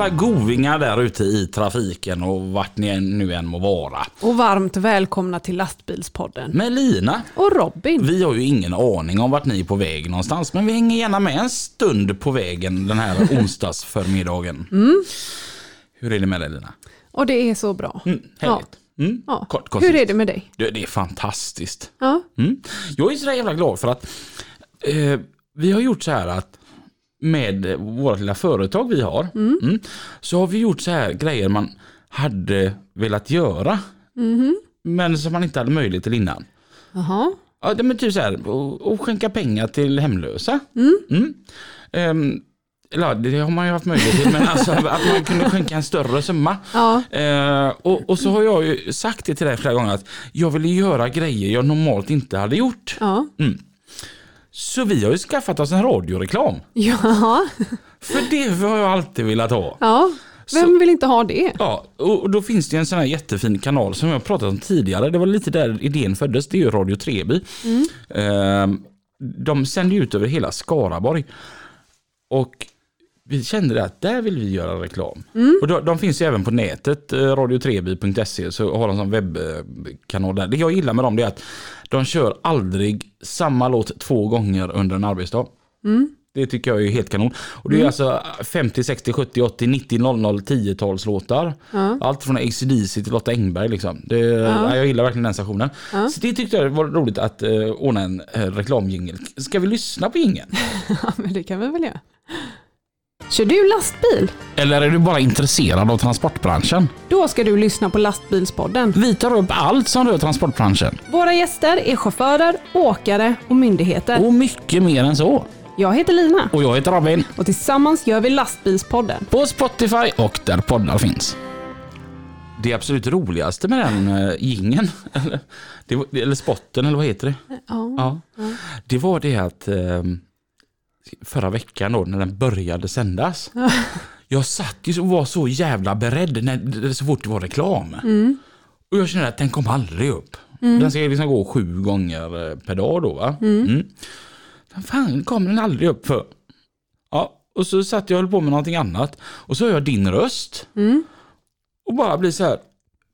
Alla govingar där ute i trafiken och vart ni nu än må vara. och varmt välkomna till Lastbilspodden. Med Lina. Och Robin. Vi har ju ingen aning om vart ni är på väg någonstans, men vi hänger gärna med en stund på vägen den här onsdagsförmiddagen. Hur är det med dig Lina? Och det är så bra. Mm, härligt. Mm, Ja. kort, kort, Hur är det med dig? Det, det är fantastiskt. Ja. Mm. Jag är så jävla glad för att eh, vi har gjort så här att med vårt lilla företag vi har, mm, så har vi gjort så här grejer man hade velat göra. Men som man inte hade möjlighet till innan. Jaha. Ja, det är typ så här, och, och skänka pengar till hemlösa. Mm. Ehm, eller det har man ju haft möjlighet till, men alltså att man kunde skänka en större summa. Ja. Eh, och, och så har jag ju sagt det till dig flera gånger att jag ville göra grejer jag normalt inte hade gjort. Ja. Så vi har ju skaffat oss en radioreklam. Ja. För det har jag alltid velat ha. Ja. Vem vill inte ha det? Ja, och då finns det en sån här jättefin kanal som jag pratat om tidigare. Det var lite där idén föddes. Det är ju Radio Treby. Eh, de sänder ut över hela Skaraborg. Och vi kände att där vill vi göra reklam. Och de, de finns ju även på nätet, eh, radiotreby.se, så har de en webbkanal där. Det jag gillar med dem är att de kör aldrig samma låt två gånger under en arbetsdag. Det tycker jag är helt kanon. Och det är alltså 50, 60, 70, 80, 90, 00, 10-talslåtar. Allt från ACDC till Lotta Engberg liksom. Det, ja. Jag gillar verkligen den stationen. Så det tyckte jag var roligt att uh, ordna en uh, reklamjingel. Ska vi lyssna på jingeln? Ja, men det kan vi väl göra. Kör du lastbil? Eller är du bara intresserad av transportbranschen? Då ska du lyssna på Lastbilspodden. Vi tar upp allt som rör transportbranschen. Våra gäster är chaufförer, åkare och myndigheter. Och mycket mer än så. Jag heter Lina Och jag heter Robin. och tillsammans gör vi Lastbilspodden. På Spotify och där poddar finns. Det absolut roligaste med den uh, gingen eller, eller spotten eller vad heter det? Ja. Ja. Det var det att eh, förra veckan då när den började sändas. jag satt ju och var så jävla beredd när, så fort det var reklam. Och jag kände att den kom aldrig upp. Den ska liksom gå sju gånger eh, per dag då va. Mm. Men fan kom den aldrig upp för. Ja, och så satt jag och höll på med någonting annat. Och så hör jag din röst. Och bara blir så här.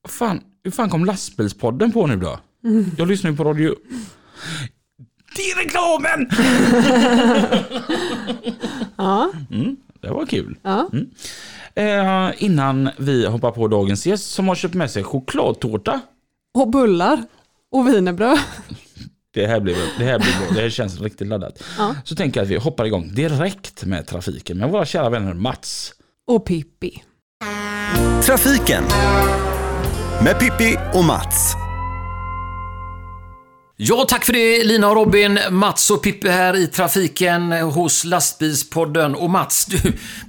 Fan, hur fan kom lastbilspodden på nu då? Jag lyssnar ju på radio. Det är reklamen! Ja. Mm, det var kul. Ja. Eh, innan vi hoppar på dagens gäst som har köpt med sig chokladtårta. Och bullar. Och wienerbröd. Det här blir, det här blir bra. Det här känns riktigt laddat. Ja. Så tänker jag att vi hoppar igång direkt med trafiken med våra kära vänner Mats. Och Pippi. Trafiken med Pippi och Mats. Ja, tack för det Lina och Robin. Mats och Pippi här i trafiken hos Lastbilspodden. Och Mats, du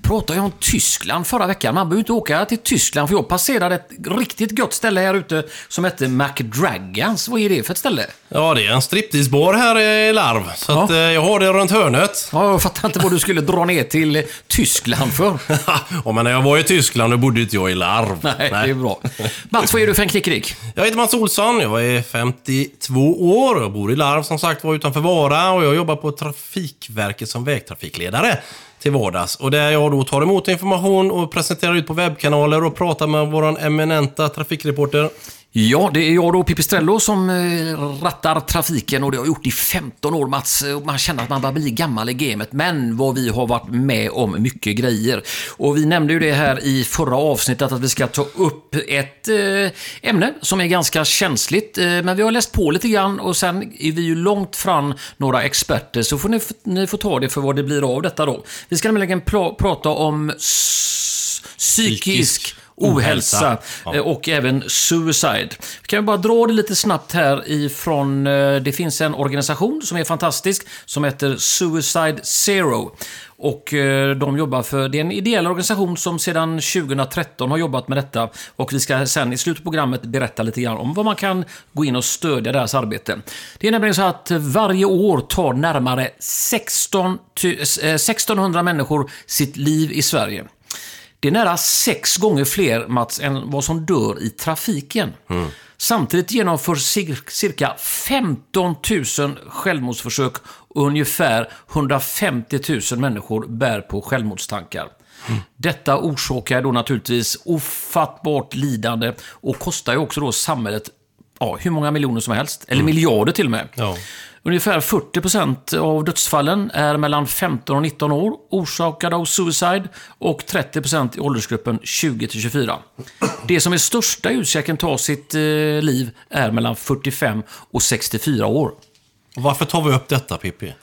pratade ju om Tyskland förra veckan. Man behöver inte åka till Tyskland för jag passerade ett riktigt gott ställe här ute som hette McDragons. Vad är det för ett ställe? Ja, det är en stripteasebar här i Larv. Så Ja. att, eh, jag har det runt hörnet. Ja, jag fattar inte vad du skulle dra ner till Tyskland för. ja, men när jag var i Tyskland då bodde inte jag i Larv. Nej, det är bra. Mats, vad är du för en knickedick? Jag heter Mats Olsson, jag är 52 år jag bor i Larv som sagt var utanför Vara och jag jobbar på Trafikverket som vägtrafikledare till vardags. Och där jag då tar emot information och presenterar ut på webbkanaler och pratar med våran eminenta trafikreporter. Ja, det är jag då, Pipistrello, som eh, rattar trafiken och det har jag gjort i 15 år, Mats. Man känner att man börjar bli gammal i gamet, men vad vi har varit med om mycket grejer. Och vi nämnde ju det här i förra avsnittet att vi ska ta upp ett eh, ämne som är ganska känsligt, eh, men vi har läst på lite grann och sen är vi ju långt fram några experter, så får ni, ni får ta det för vad det blir av detta då. Vi ska nämligen prata om psykisk Psykisk ohälsa, Ohälsa. Ja. eh, och även suicide. Vi kan bara dra det lite snabbt här ifrån, eh, det finns en organisation som är fantastisk som heter Suicide Zero. Och eh, de jobbar för, det är en ideell organisation som sedan 2013 har jobbat med detta. Och vi ska sen i slutet på programmet berätta lite grann om vad man kan gå in och stödja deras arbete. Det är nämligen så att varje år tar närmare 16, ty- eh, 1600 människor sitt liv i Sverige. Det är nära sex gånger fler, Mats, än vad som dör i trafiken. Samtidigt genomförs cir- cirka 15 000 självmordsförsök och ungefär 150 000 människor bär på självmordstankar. Detta orsakar då naturligtvis ofattbart lidande och kostar ju också då samhället ja, hur många miljoner som helst, eller miljarder till och med. Ja. Ungefär 40% av dödsfallen är mellan 15 och 19 år, orsakade av suicide, och 30% i åldersgruppen 20-24. Det som är största utkäken tar sitt eh, liv är mellan 45 och 64 år. Varför tar vi upp detta Pippi?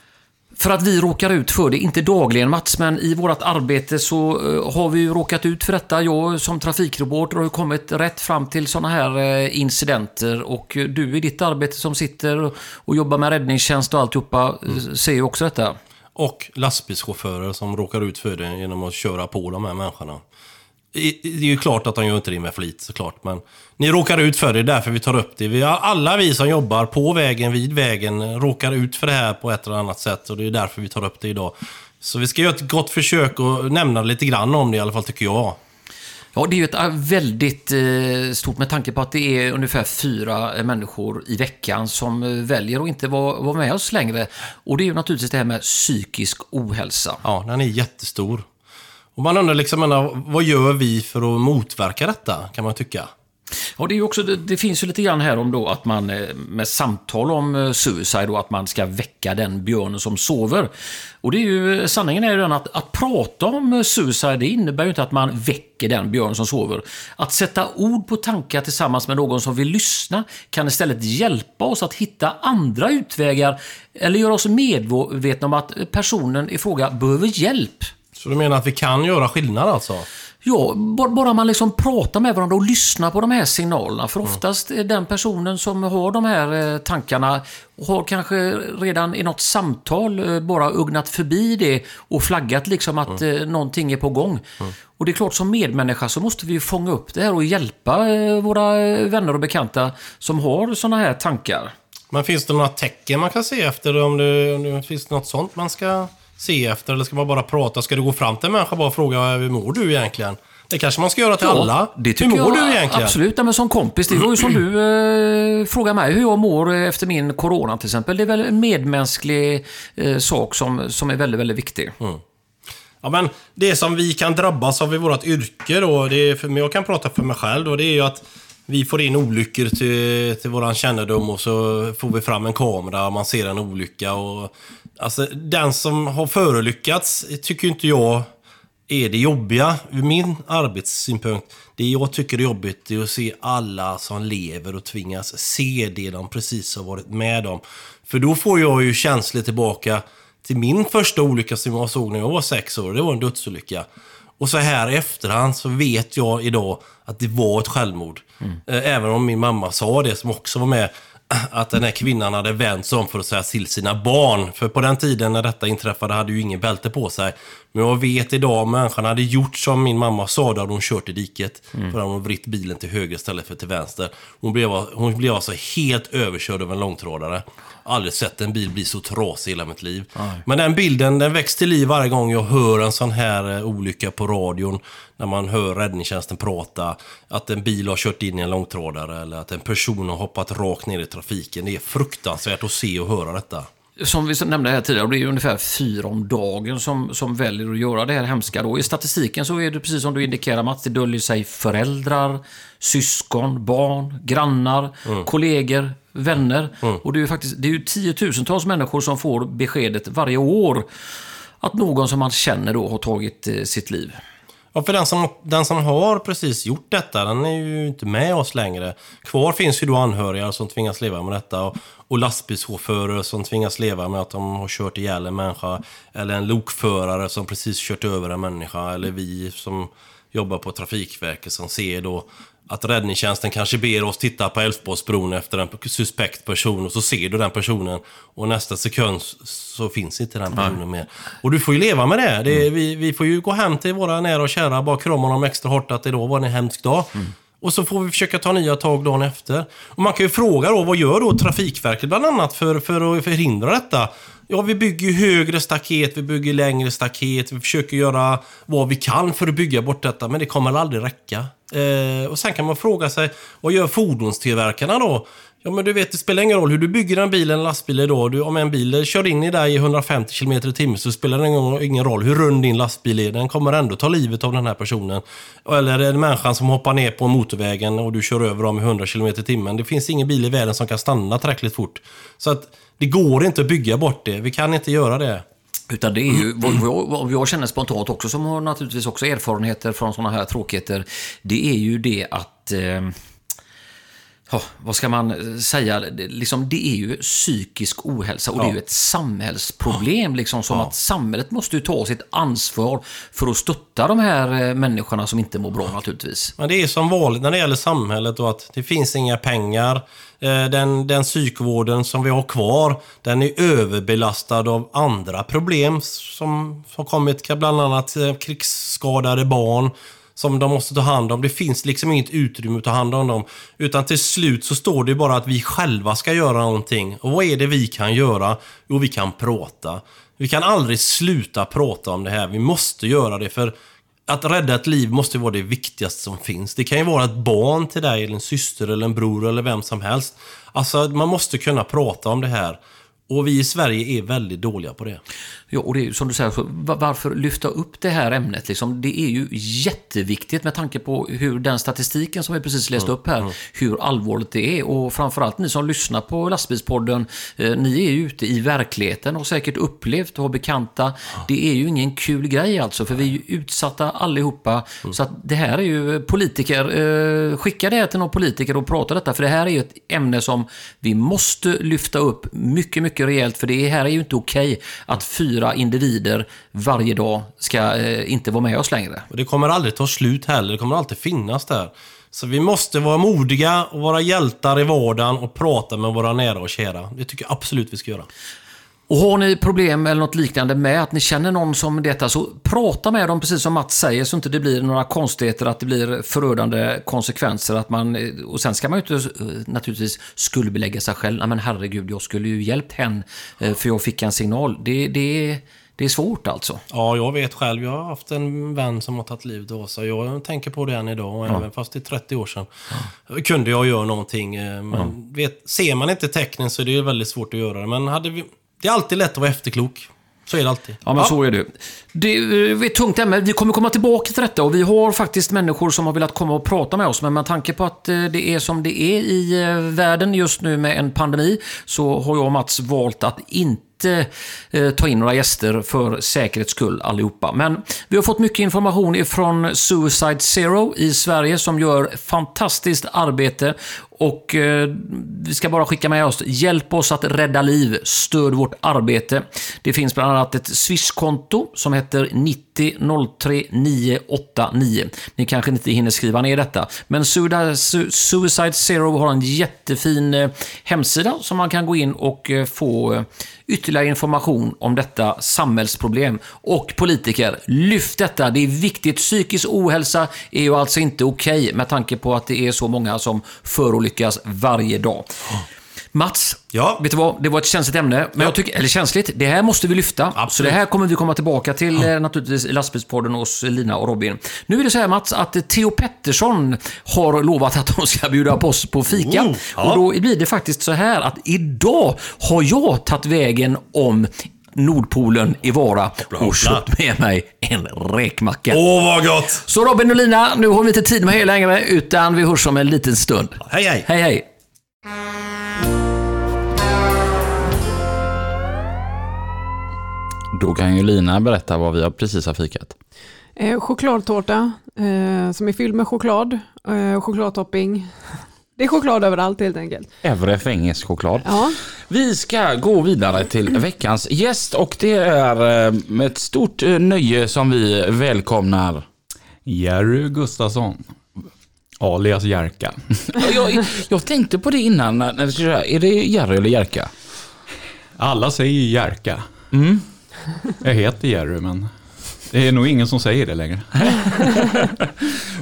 För att vi råkar ut för det, inte dagligen Mats, men i vårt arbete så eh, har vi ju råkat ut för detta. Jag som trafikreporter har ju kommit rätt fram till sådana här eh, incidenter och du i ditt arbete som sitter och- jobbar med räddningstjänst och alltihopa eh, ser ju också detta. Och lastbilschaufförer som råkar ut för det genom att köra på de här människorna. Det är ju klart att de gör inte det med flit såklart, men ni råkar ut för det, det är därför vi tar upp det. Vi alla vi som jobbar på vägen, vid vägen, råkar ut för det här på ett eller annat sätt och det är därför vi tar upp det idag. Så vi ska göra ett gott försök och nämna lite grann om det i alla fall, tycker jag. Ja, det är ju ett äh, väldigt eh, stort med tanke på att det är ungefär fyra eh, människor i veckan som väljer att inte vara, vara med oss längre. Och det är ju naturligtvis det här med psykisk ohälsa. Ja, den är jättestor. Och man undrar liksom, vad gör vi för att motverka detta, kan man tycka? Ja, det, är ju också, det, det finns ju lite grann här om då att man eh, med samtal om eh, suicide och att man ska väcka den björnen som sover. Och det är ju, eh, sanningen är ju den att, att prata om suicide det innebär ju inte att man väcker den björn som sover. Att sätta ord på tankar tillsammans med någon som vill lyssna kan istället hjälpa oss att hitta andra utvägar eller göra oss medvetna om att personen i fråga behöver hjälp. Så du menar att vi kan göra skillnad alltså? Ja, bara, man liksom pratar med varandra och lyssnar på de här signalerna. För oftast är den personen som har de här eh, tankarna har kanske redan i något samtal eh, bara ugnat förbi det och flaggat liksom att eh, någonting är på gång. Och det är klart som medmänniska så måste vi ju fånga upp det här och hjälpa våra vänner och bekanta som har sådana här tankar. Men finns det några tecken man kan se efter? Om det, om det finns något sånt man ska se efter? Eller ska man bara prata? Ska du gå fram till en människa och bara fråga hur mår du egentligen? Det kanske man ska göra till alla. det tycker hur mår jag, du egentligen? Absolut, ja, men som kompis. Det var ju som du eh, frågar mig hur jag mår efter min corona till exempel. Det är väl en medmänsklig eh, sak som, som är väldigt, väldigt viktig. Ja, men det som vi kan drabbas av i vårt yrke då, det är, för, men jag kan prata för mig själv då, det är ju att vi får in olyckor till, till våran kännedom och så får vi fram en kamera och man ser en olycka. Och, alltså, den som har förolyckats tycker inte jag är det jobbiga ur min arbetssynpunkt. Det jag tycker är jobbigt är att se alla som lever och tvingas se det de precis har varit med om. För då får jag ju känslor tillbaka till min första olycka som jag såg när jag var sex år. Det var en dödsolycka. Och så här i efterhand så vet jag idag att det var ett självmord. Eh, Även om min mamma sa det, som också var med, att den här kvinnan hade vänt sig om för att säga till sina barn. För på den tiden när detta inträffade hade ju ingen bälte på sig. Men jag vet idag om människan hade gjort som min mamma sa, då hade hon kört i diket. För hon vritt bilen till höger istället för till vänster. Hon blev, hon blev alltså helt överkörd av en långtradare. Aldrig sett en bil bli så trasig i hela mitt liv. Men den bilden den väcks till liv varje gång jag hör en sån här eh, olycka på radion. När man hör räddningstjänsten prata. Att en bil har kört in i en långtradare eller att en person har hoppat rakt ner i trafiken. Det är fruktansvärt att se och höra detta. Som vi nämnde här tidigare, det är ungefär fyra om dagen som, som väljer att göra det här hemska. Då. I statistiken så är det precis som du indikerar Mats, det döljer sig föräldrar, syskon, barn, grannar, kollegor, vänner. Och det är ju faktiskt det är ju tiotusentals människor som får beskedet varje år att någon som man känner då har tagit eh, sitt liv. Ja, för den som, den som har precis gjort detta, den är ju inte med oss längre. Kvar finns ju då anhöriga som tvingas leva med detta och, och lastbilschaufförer som tvingas leva med att de har kört ihjäl en människa. Eller en lokförare som precis kört över en människa. Eller vi som jobbar på Trafikverket som ser då att räddningstjänsten kanske ber oss titta på Älvsborgsbron efter en suspekt person och så ser du den personen och nästa sekund så finns inte den personen mer. Och du får ju leva med det. det är, vi, vi får ju gå hem till våra nära och kära, bara krama dem extra hårt att idag var en hemsk dag. Och så får vi försöka ta nya tag dagen efter. Och man kan ju fråga då, vad gör då Trafikverket bland annat för, för att förhindra detta? Ja, vi bygger högre staket, vi bygger längre staket, vi försöker göra vad vi kan för att bygga bort detta, men det kommer aldrig räcka. Eh, och sen kan man fråga sig, vad gör fordonstillverkarna då? Ja, men du vet, det spelar ingen roll hur du bygger en bil eller en lastbil idag. Du, om en bil kör in i dig i 150 km i timmen så spelar det ingen, ingen roll hur rund din lastbil är. Den kommer ändå ta livet av den här personen. Eller en människan som hoppar ner på motorvägen och du kör över dem i 100 km i timmen. Det finns ingen bil i världen som kan stanna tillräckligt fort. Så att det går inte att bygga bort det. Vi kan inte göra det. Utan det är ju, vad jag, känner spontant också, som har naturligtvis också erfarenheter från sådana här tråkigheter, det är ju det att eh, Ja, vad ska man säga? Det, liksom, det är ju psykisk ohälsa och det är ju ett samhällsproblem. Liksom, som att samhället måste ju ta sitt ansvar för att stötta de här eh, människorna som inte mår bra naturligtvis. Men det är som vanligt när det gäller samhället och att det finns inga pengar. Eh, den, den psykvården som vi har kvar, den är överbelastad av andra problem som har kommit, bland annat eh, krigsskadade barn som de måste ta hand om. Det finns liksom inget utrymme att ta hand om dem. Utan till slut så står det bara att vi själva ska göra någonting. Och vad är det vi kan göra? Jo, vi kan prata. Vi kan aldrig sluta prata om det här. Vi måste göra det för att rädda ett liv måste vara det viktigaste som finns. Det kan ju vara ett barn till dig, eller en syster, eller en bror, eller vem som helst. Alltså, man måste kunna prata om det här. Och vi i Sverige är väldigt dåliga på det. Ja, och det är som du säger, varför lyfta upp det här ämnet? Liksom, det är ju jätteviktigt med tanke på hur den statistiken som vi precis läste upp här, hur allvarligt det är. Och framförallt ni som lyssnar på Lastbilspodden, eh, ni är ju ute i verkligheten och säkert upplevt och har bekanta. Det är ju ingen kul grej alltså, för vi är ju utsatta allihopa. Så att det här är ju politiker, eh, skicka det här till någon politiker och prata detta, för det här är ju ett ämne som vi måste lyfta upp mycket, mycket rejält, för det här är ju inte okej att fyra individer varje dag ska eh, inte vara med oss längre. Och det kommer aldrig ta slut heller. Det kommer alltid finnas där. Så vi måste vara modiga och vara hjältar i vardagen och prata med våra nära och kära. Det tycker jag absolut vi ska göra. Och har ni problem eller något liknande med att ni känner någon som detta så prata med dem precis som Mats säger så inte det blir några konstigheter att det blir förödande konsekvenser. Att man, och sen ska man ju inte naturligtvis skuldbelägga sig själv. Nej, men herregud, jag skulle ju hjälpt hen eh, för jag fick en signal. Det, det, det är svårt alltså. Ja, jag vet själv. Jag har haft en vän som har tagit livet av sig. Jag tänker på det än idag, och även fast det är 30 år sedan. Kunde jag göra någonting. eh, Men vet, ser man inte tecknen så är det väldigt svårt att göra det. Men hade vi, det är alltid lätt att vara efterklok. Så är det alltid. Ja, men så är det. Det är ett tungt ämne. Vi kommer komma tillbaka till detta och vi har faktiskt människor som har velat komma och prata med oss. Men med tanke på att eh, det är som det är i eh, världen just nu med en pandemi så har jag och Mats valt att inte eh, ta in några gäster för säkerhets skull allihopa. Men vi har fått mycket information ifrån Suicide Zero i Sverige som gör fantastiskt arbete och eh, vi ska bara skicka med oss, hjälp oss att rädda liv, stöd vårt arbete. Det finns bland annat ett Swish-konto som heter 90 03 989. Ni kanske inte hinner skriva ner detta, men Suicide Zero har en jättefin eh, hemsida som man kan gå in och eh, få eh, ytterligare information om detta samhällsproblem. Och politiker, lyft detta. Det är viktigt. Psykisk ohälsa är ju alltså inte okej med tanke på att det är så många som förolyckas varje dag. Mats, Ja. vet du vad? Det var ett känsligt ämne. Men jag tycker, eller känsligt, det här måste vi lyfta. Så Absolut. det här kommer vi komma tillbaka till eh, naturligtvis i lastbilspodden hos Lina och Robin. Nu är det så här Mats, att Theo Pettersson har lovat att de ska bjuda på oss på fika. Oh, ja. Och då blir det faktiskt så här att idag har jag tagit vägen om Nordpolen i Vara och köpt med mig en räkmacka. Åh, vad gott! Så Robin och Lina, nu har vi inte tid med er längre, utan vi hörs om en liten stund. Hej, hej! Hej, hej! Då kan ju Lina berätta vad vi har precis har fikat. Eh, chokladtårta eh, som är fylld med choklad, eh, chokladtopping. Det är choklad överallt helt enkelt. Evre fängelsechoklad. Ja. Vi ska gå vidare till veckans gäst och det är eh, med ett stort eh, nöje som vi välkomnar Jerry Gustafsson, alias Jerka. Jag, jag tänkte på det innan. Är det Jerry eller Jerka? Alla säger ju Jerka. Mm. Jag heter Jerry, men det är nog ingen som säger det längre.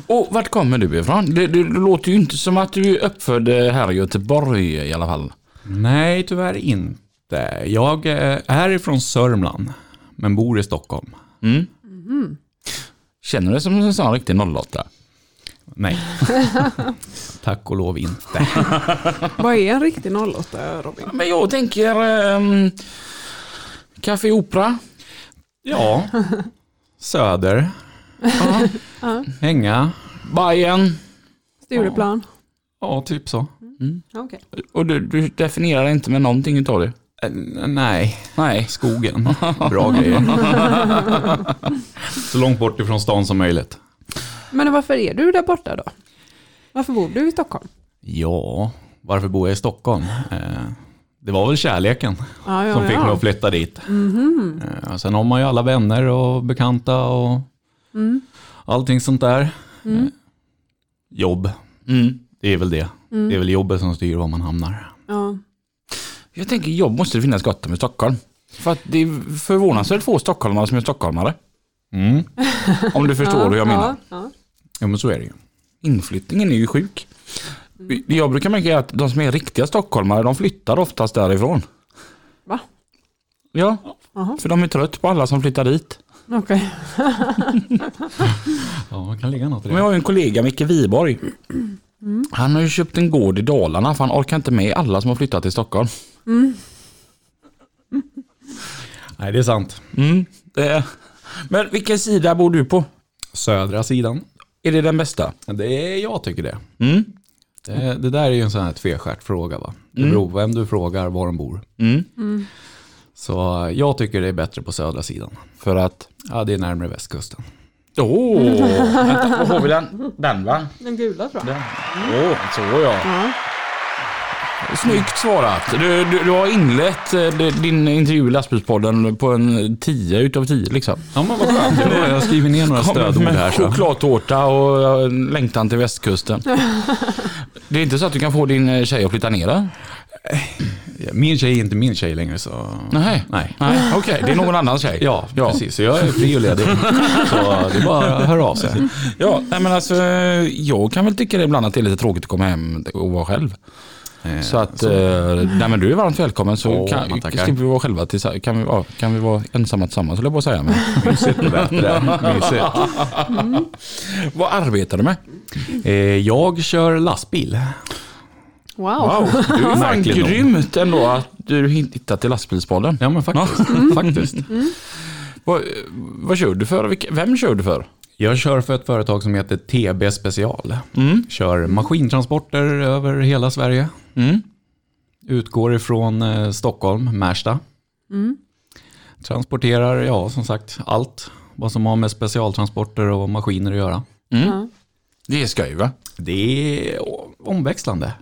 Och vart kommer du ifrån? Det, det, det låter ju inte som att du är uppfödd här i Göteborg i alla fall. Nej, tyvärr inte. Jag eh, är ifrån Sörmland, men bor i Stockholm. Mm. Känner du dig som en sån riktig 08? Nej, tack och lov inte. Vad är en riktig 08 Robin? Men jag tänker... Um, Café Opera. Ja, Söder, hänga, Bajen. Stureplan? ja typ så. Okej. Och du, du definierar inte med någonting utav det? Eh, Nej, Nej. skogen. Bra grejer. Så långt bort ifrån stan som möjligt. Men varför är du där borta då? Varför bor du i Stockholm? Ja, varför bor jag i Stockholm? Det var väl kärleken Ja, ja, som fick ja. mig att flytta dit. Eh, Sen har man ju alla vänner och bekanta och allting sånt där. Eh, Jobb, Mm. det är väl det. Det är väl jobbet som styr var man hamnar. Ja. Jag tänker jobb måste det finnas gott om i Stockholm. För att det är förvånansvärt få stockholmare som är stockholmare. Mm. Om du förstår hur jag menar. Ja, ja. Ja men så är det ju. Inflyttningen är ju sjuk. Det Jag brukar märka är att de som är riktiga stockholmare, de flyttar oftast därifrån. Va? Ja, Jaha. för de är trött på alla som flyttar dit. Okej. Ja, det kan ligga något i Men jag det. har ju en kollega, Micke Wiborg. Han har ju köpt en gård i Dalarna för han orkar inte med alla som har flyttat till Stockholm. Nej, det är sant. Mm, det är... Men vilken sida bor du på? Södra sidan. Är det den bästa? Det är, jag tycker det. Mm. Det. Det där är ju en sån här tveskärt fråga va. Det beror på vem du frågar, var de bor. Mm. Så eh, jag tycker det är bättre på södra sidan. För att... Ja, det är närmare västkusten. Åh, oh, vänta, var har vi den? Den va? Den gula tror jag. Åh, oh, så ja. Ja. Snyggt svarat. Du, du, du har inlett eh, din intervju i lastbilspodden på en 10 utav 10 liksom. Ja, men vad skönt. Jag har skrivit ner några stödord här. Så. chokladtårta och eh, längtan till västkusten. Det är inte så att du kan få din eh, tjej att flytta ner där? Min tjej är inte min tjej längre så... Nej, Nej. Nej okej. Det är någon annans tjej. Ja, precis. Så jag är fri och ledig. Så det är bara att höra av sig. Ja, nej, men alltså, jag kan väl tycka det ibland att det är lite tråkigt att komma hem och vara själv. Eh, Så att, eh, nej men du är varmt välkommen så Åh, kan, slipper vi vara själva tillsammans. Kan vi, ja, kan vi vara ensamma tillsammans höll jag på att säga. Men. Mysigt det där. Mysigt. Vad arbetar du med? Eh, Jag kör lastbil. Wow. Du är fan grymt ändå att du hittat till lastbilspodden. Ja men faktiskt. faktiskt. Vad, vad kör du för? Vem kör du för? Jag kör för ett företag som heter TB Special. Mm. Kör maskintransporter över hela Sverige. Mm. Utgår ifrån eh, Stockholm, Märsta. Transporterar, ja som sagt, allt. Vad som har med specialtransporter och maskiner att göra. Ja. Det är skoj va? Det är omväxlande.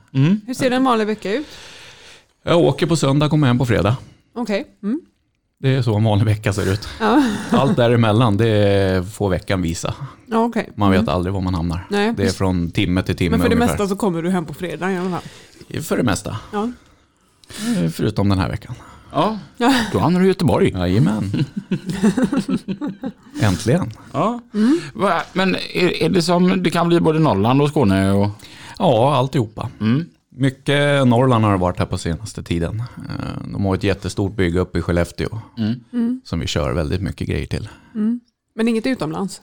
Hur ser en vanlig vecka ut? Jag åker på söndag, kommer hem på fredag. Okej. Mm. Det är så en vanlig vecka ser ut. Ja. Allt däremellan, det får veckan visa. Ja, okej. Man vet aldrig var man hamnar. Nej. Det är från timme till timme Men för det ungefär. mesta så kommer du hem på fredag i alla fall. För det mesta. Ja. Eh, Förutom den här veckan. Ja. Då hamnar du i Göteborg. Jajamän. Äntligen. Ja. Va, Men är, är det som, det kan bli både Norrland och Skåne och... Ja, alltihopa. Mm. Mycket Norrland har det varit här på senaste tiden. Eh, De har ett jättestort bygge uppe i Skellefteå. Som vi kör väldigt mycket grejer till. Men inget utomlands?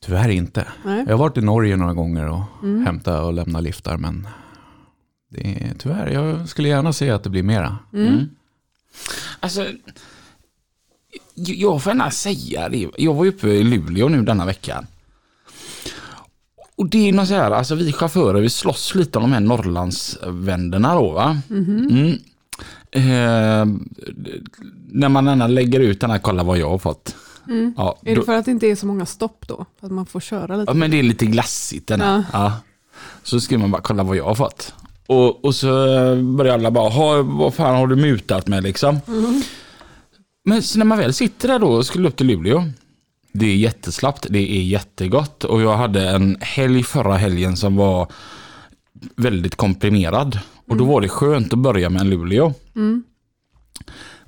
Tyvärr inte. Nej. Jag har varit i Norge några gånger och hämtat och lämnat liftar. Men det är, tyvärr, jag skulle gärna se att det blir mera. Alltså, jag får gärna säga det. Jag var uppe i Luleå nu denna veckan. Och det är något så här, alltså vi chaufförer vi slåss lite om de här Norrlandsvänderna då va. Mm. Eh, när man gärna lägger ut den här, kolla vad jag har fått. Ja, Är det för att det inte är så många stopp då? Att man får köra lite? ja, men det är lite glassigt den här. Ja. Så skriver man bara, kolla vad jag har fått. Och, och så börjar alla bara, "Ha, vad fan har du mutat med liksom? Men så när man väl sitter där då och skulle upp till Luleå. Det är jätteslappt, det är jättegott och jag hade en helg förra helgen som var väldigt komprimerad. Och då var det skönt att börja med en Luleå.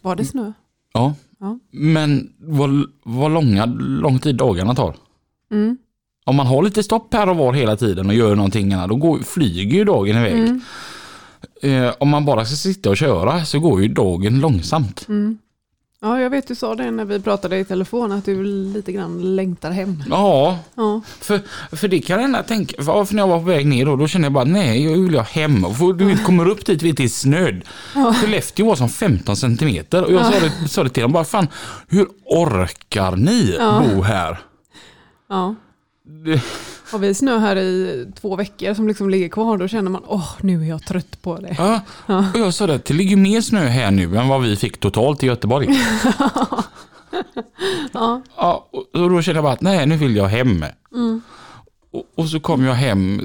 Var det snö? Ja. Ja. Men vad, vad långa, lång tid dagarna tar. Mm. Om man har lite stopp här och var hela tiden och gör någonting annat, då går, flyger ju dagen iväg. Mm. Eh, om man bara ska sitta och köra så går ju dagen långsamt. Mm. Ja, jag vet du sa det när vi pratade i telefon att du lite grann längtar hem. Ja, Ja, för, för det kan jag ändå tänka, för när jag var på väg ner då, då kände jag bara nej, jag vill ha hem. För du vet, kommer upp dit, vet, det är snöd. Skellefteå var som 15 centimeter och jag sa, det, sa det till dem, bara fan, hur orkar ni Ja. bo här? ja. Har vi snö här i två veckor som liksom ligger kvar, då känner man åh, nu är jag trött på det. ja. Och jag sa det, det ligger mer snö här nu än vad vi fick totalt i Göteborg. Ja, Ja, och då kände jag bara att nej, nu vill jag hem. Och, och så kom jag hem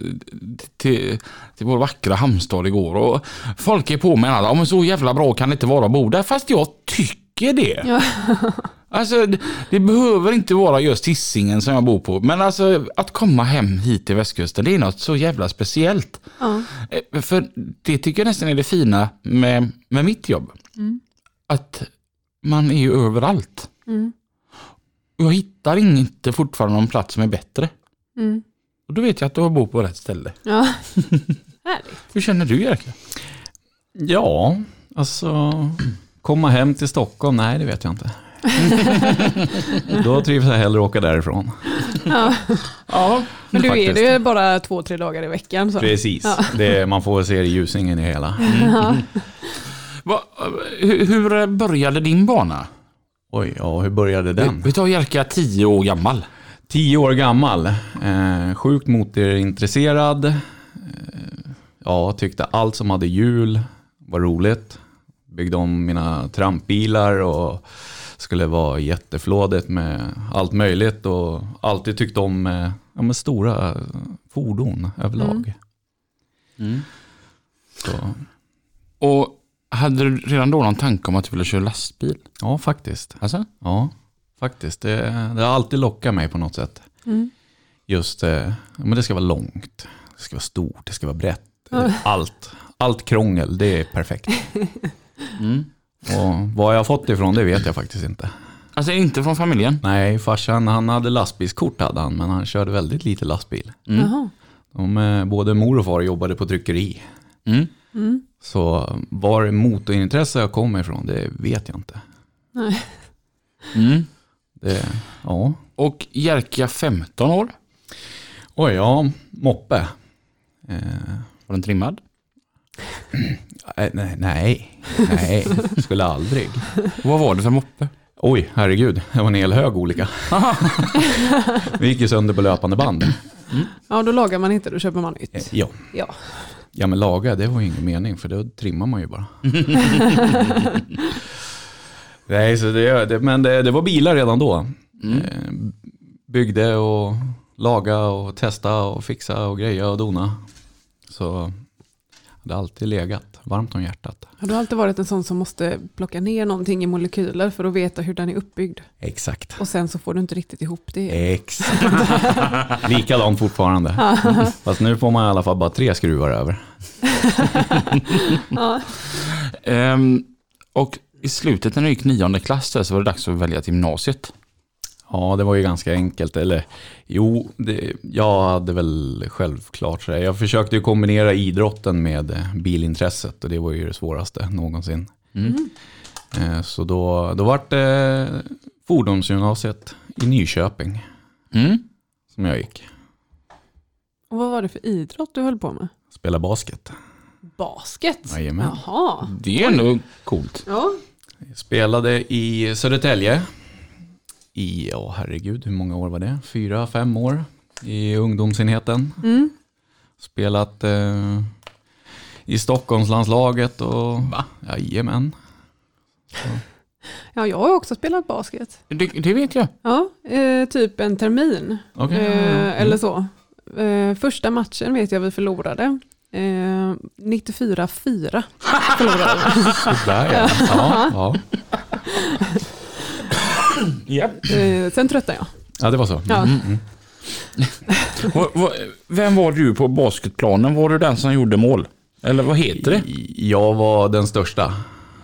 till, till vår vackra hamnstad igår och folk är på mig alla, men så jävla bra kan det inte vara att bo där, fast jag tycker det. Ja. Alltså, det, behöver inte vara just Hisingen som jag bor på, men alltså att komma hem hit till västkusten, det är något så jävla speciellt. ja. Eh, För det tycker jag nästan är det fina med, med mitt jobb. Att man är ju överallt. Mm. Och jag hittar inte fortfarande någon plats som är bättre. Mm. Och då vet jag att du bor på rätt ställe. ja. Härligt. Hur känner du Jerka? Ja, alltså komma hem till Stockholm, nej det vet jag inte. Då trivs jag hellre åka därifrån. Ja, Men du är Faktiskt. det bara två, tre dagar i veckan. Så. Precis, Ja. det, man får se ljusningen i hela. Va, hur, började din bana? Oj, ja hur började den? Vi tar Jerka 10 år gammal. Tio år gammal, eh, sjukt motorintresserad. Eh, ja, tyckte allt som hade hjul var roligt. Byggde om mina trampbilar och skulle vara jätteflådigt med allt möjligt. Och alltid tyckt om eh, ja, men stora fordon överlag. Så, Och hade du redan då någon tanke om att du ville köra lastbil? ja, faktiskt. Alltså? Ja, faktiskt. Det, det har alltid lockat mig på något sätt. Just, eh, ja, men det ska vara långt, det ska vara stort, det ska vara brett. Allt, allt krångel, det är perfekt. Mm. Och vad jag har fått ifrån, det vet jag faktiskt inte. Alltså inte från familjen? Nej, farsan han hade lastbilskort hade han, men han körde väldigt lite lastbil. Jaha. De, eh, både mor och far jobbade på tryckeri. Mm. Så var motorintresse jag kom ifrån, det vet jag inte. Nej. Mm. Det, ja. Och Jerka 15 år? Oj, ja, moppe. Eh, Var den trimmad? Nej, nej, nej, skulle aldrig. Vad var det för moppe? Oj, herregud, det var en hel hög olika. Vi gick ju sönder på löpande band. Ja, då lagar man inte, då köper man Eh, nytt. Ja. Ja. ja, men laga, det var ju ingen mening, för då trimmar man ju bara. Nej, så det, det, men det, det var bilar redan då. Eh, byggde och laga och testa och fixa och greja och dona. Så det har alltid legat varmt om hjärtat. Har du alltid varit en sån som måste plocka ner någonting i molekyler för att veta hur den är uppbyggd? Exakt. Och sen så får du inte riktigt ihop det. Exakt. Likadant fortfarande. Fast nu får man i alla fall bara tre skruvar över. Ehm, och i slutet när du gick nionde klass så var det dags att välja till gymnasiet. Ja, det var ju ganska enkelt. Eller jo, det, jag hade väl självklart så här. Jag försökte ju kombinera idrotten med eh, bilintresset och det var ju det svåraste någonsin. Eh, Så då, då var det fordonsgymnasiet i Nyköping Mm. som jag gick. Och vad var det för idrott du höll på med? Spela basket. Basket? Jajamän. Jaha. Det är ändå coolt. Ja. Spelade i Södertälje i, ja herregud, hur många år var det? Fyra, fem år i ungdomsenheten. Mm. Spelat eh, i Stockholmslandslaget och va? Jajamän. ja, jag har också spelat basket. Det, det vet jag. Ja, eh, typ en termin. Ja, eh. Eller så. Eh, första matchen vet jag vi förlorade. Eh, 94-4 förlorade vi. Där ja. ja, ja. Ja. Eh, sen tröttnade jag. Ja, det var så. Ja. Och, vad- vem var du på basketplanen? Var du den som gjorde mål? Eller vad heter det? Jag var den största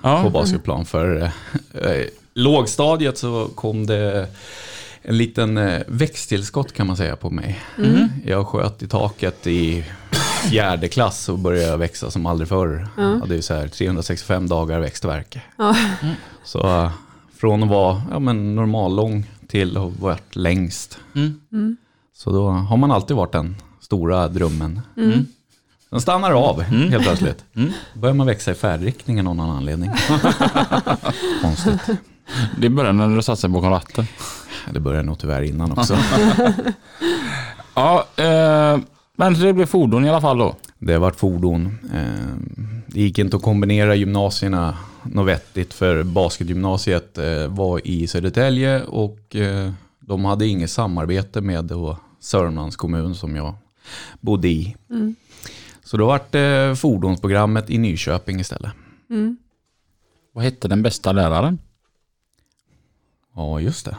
Ja. på basketplan. För eh, lågstadiet så kom det en liten eh, växttillskott kan man säga på mig. Jag sköt i taket i fjärde klass och började växa som aldrig förr. Jag hade ju så här 365 dagar växtverk. Så eh, från att vara ja, men normallång till att ha varit längst. Så då har man alltid varit den stora drömmen. Den stannar av helt plötsligt. Då börjar man växa i färdriktningen av någon anledning. Konstigt. Det började när du sig bakom ratten. Det börjar nog tyvärr innan också. Ja, eh, men det blev fordon i alla fall då. Det har varit fordon. Eh, Det gick inte att kombinera gymnasierna något vettigt för basketgymnasiet eh, var i Södertälje och eh, de hade inget samarbete med då Sörmlands kommun som jag bodde i. Så då vart det fordonsprogrammet i Nyköping istället. Vad hette den bästa läraren? Ja, just det.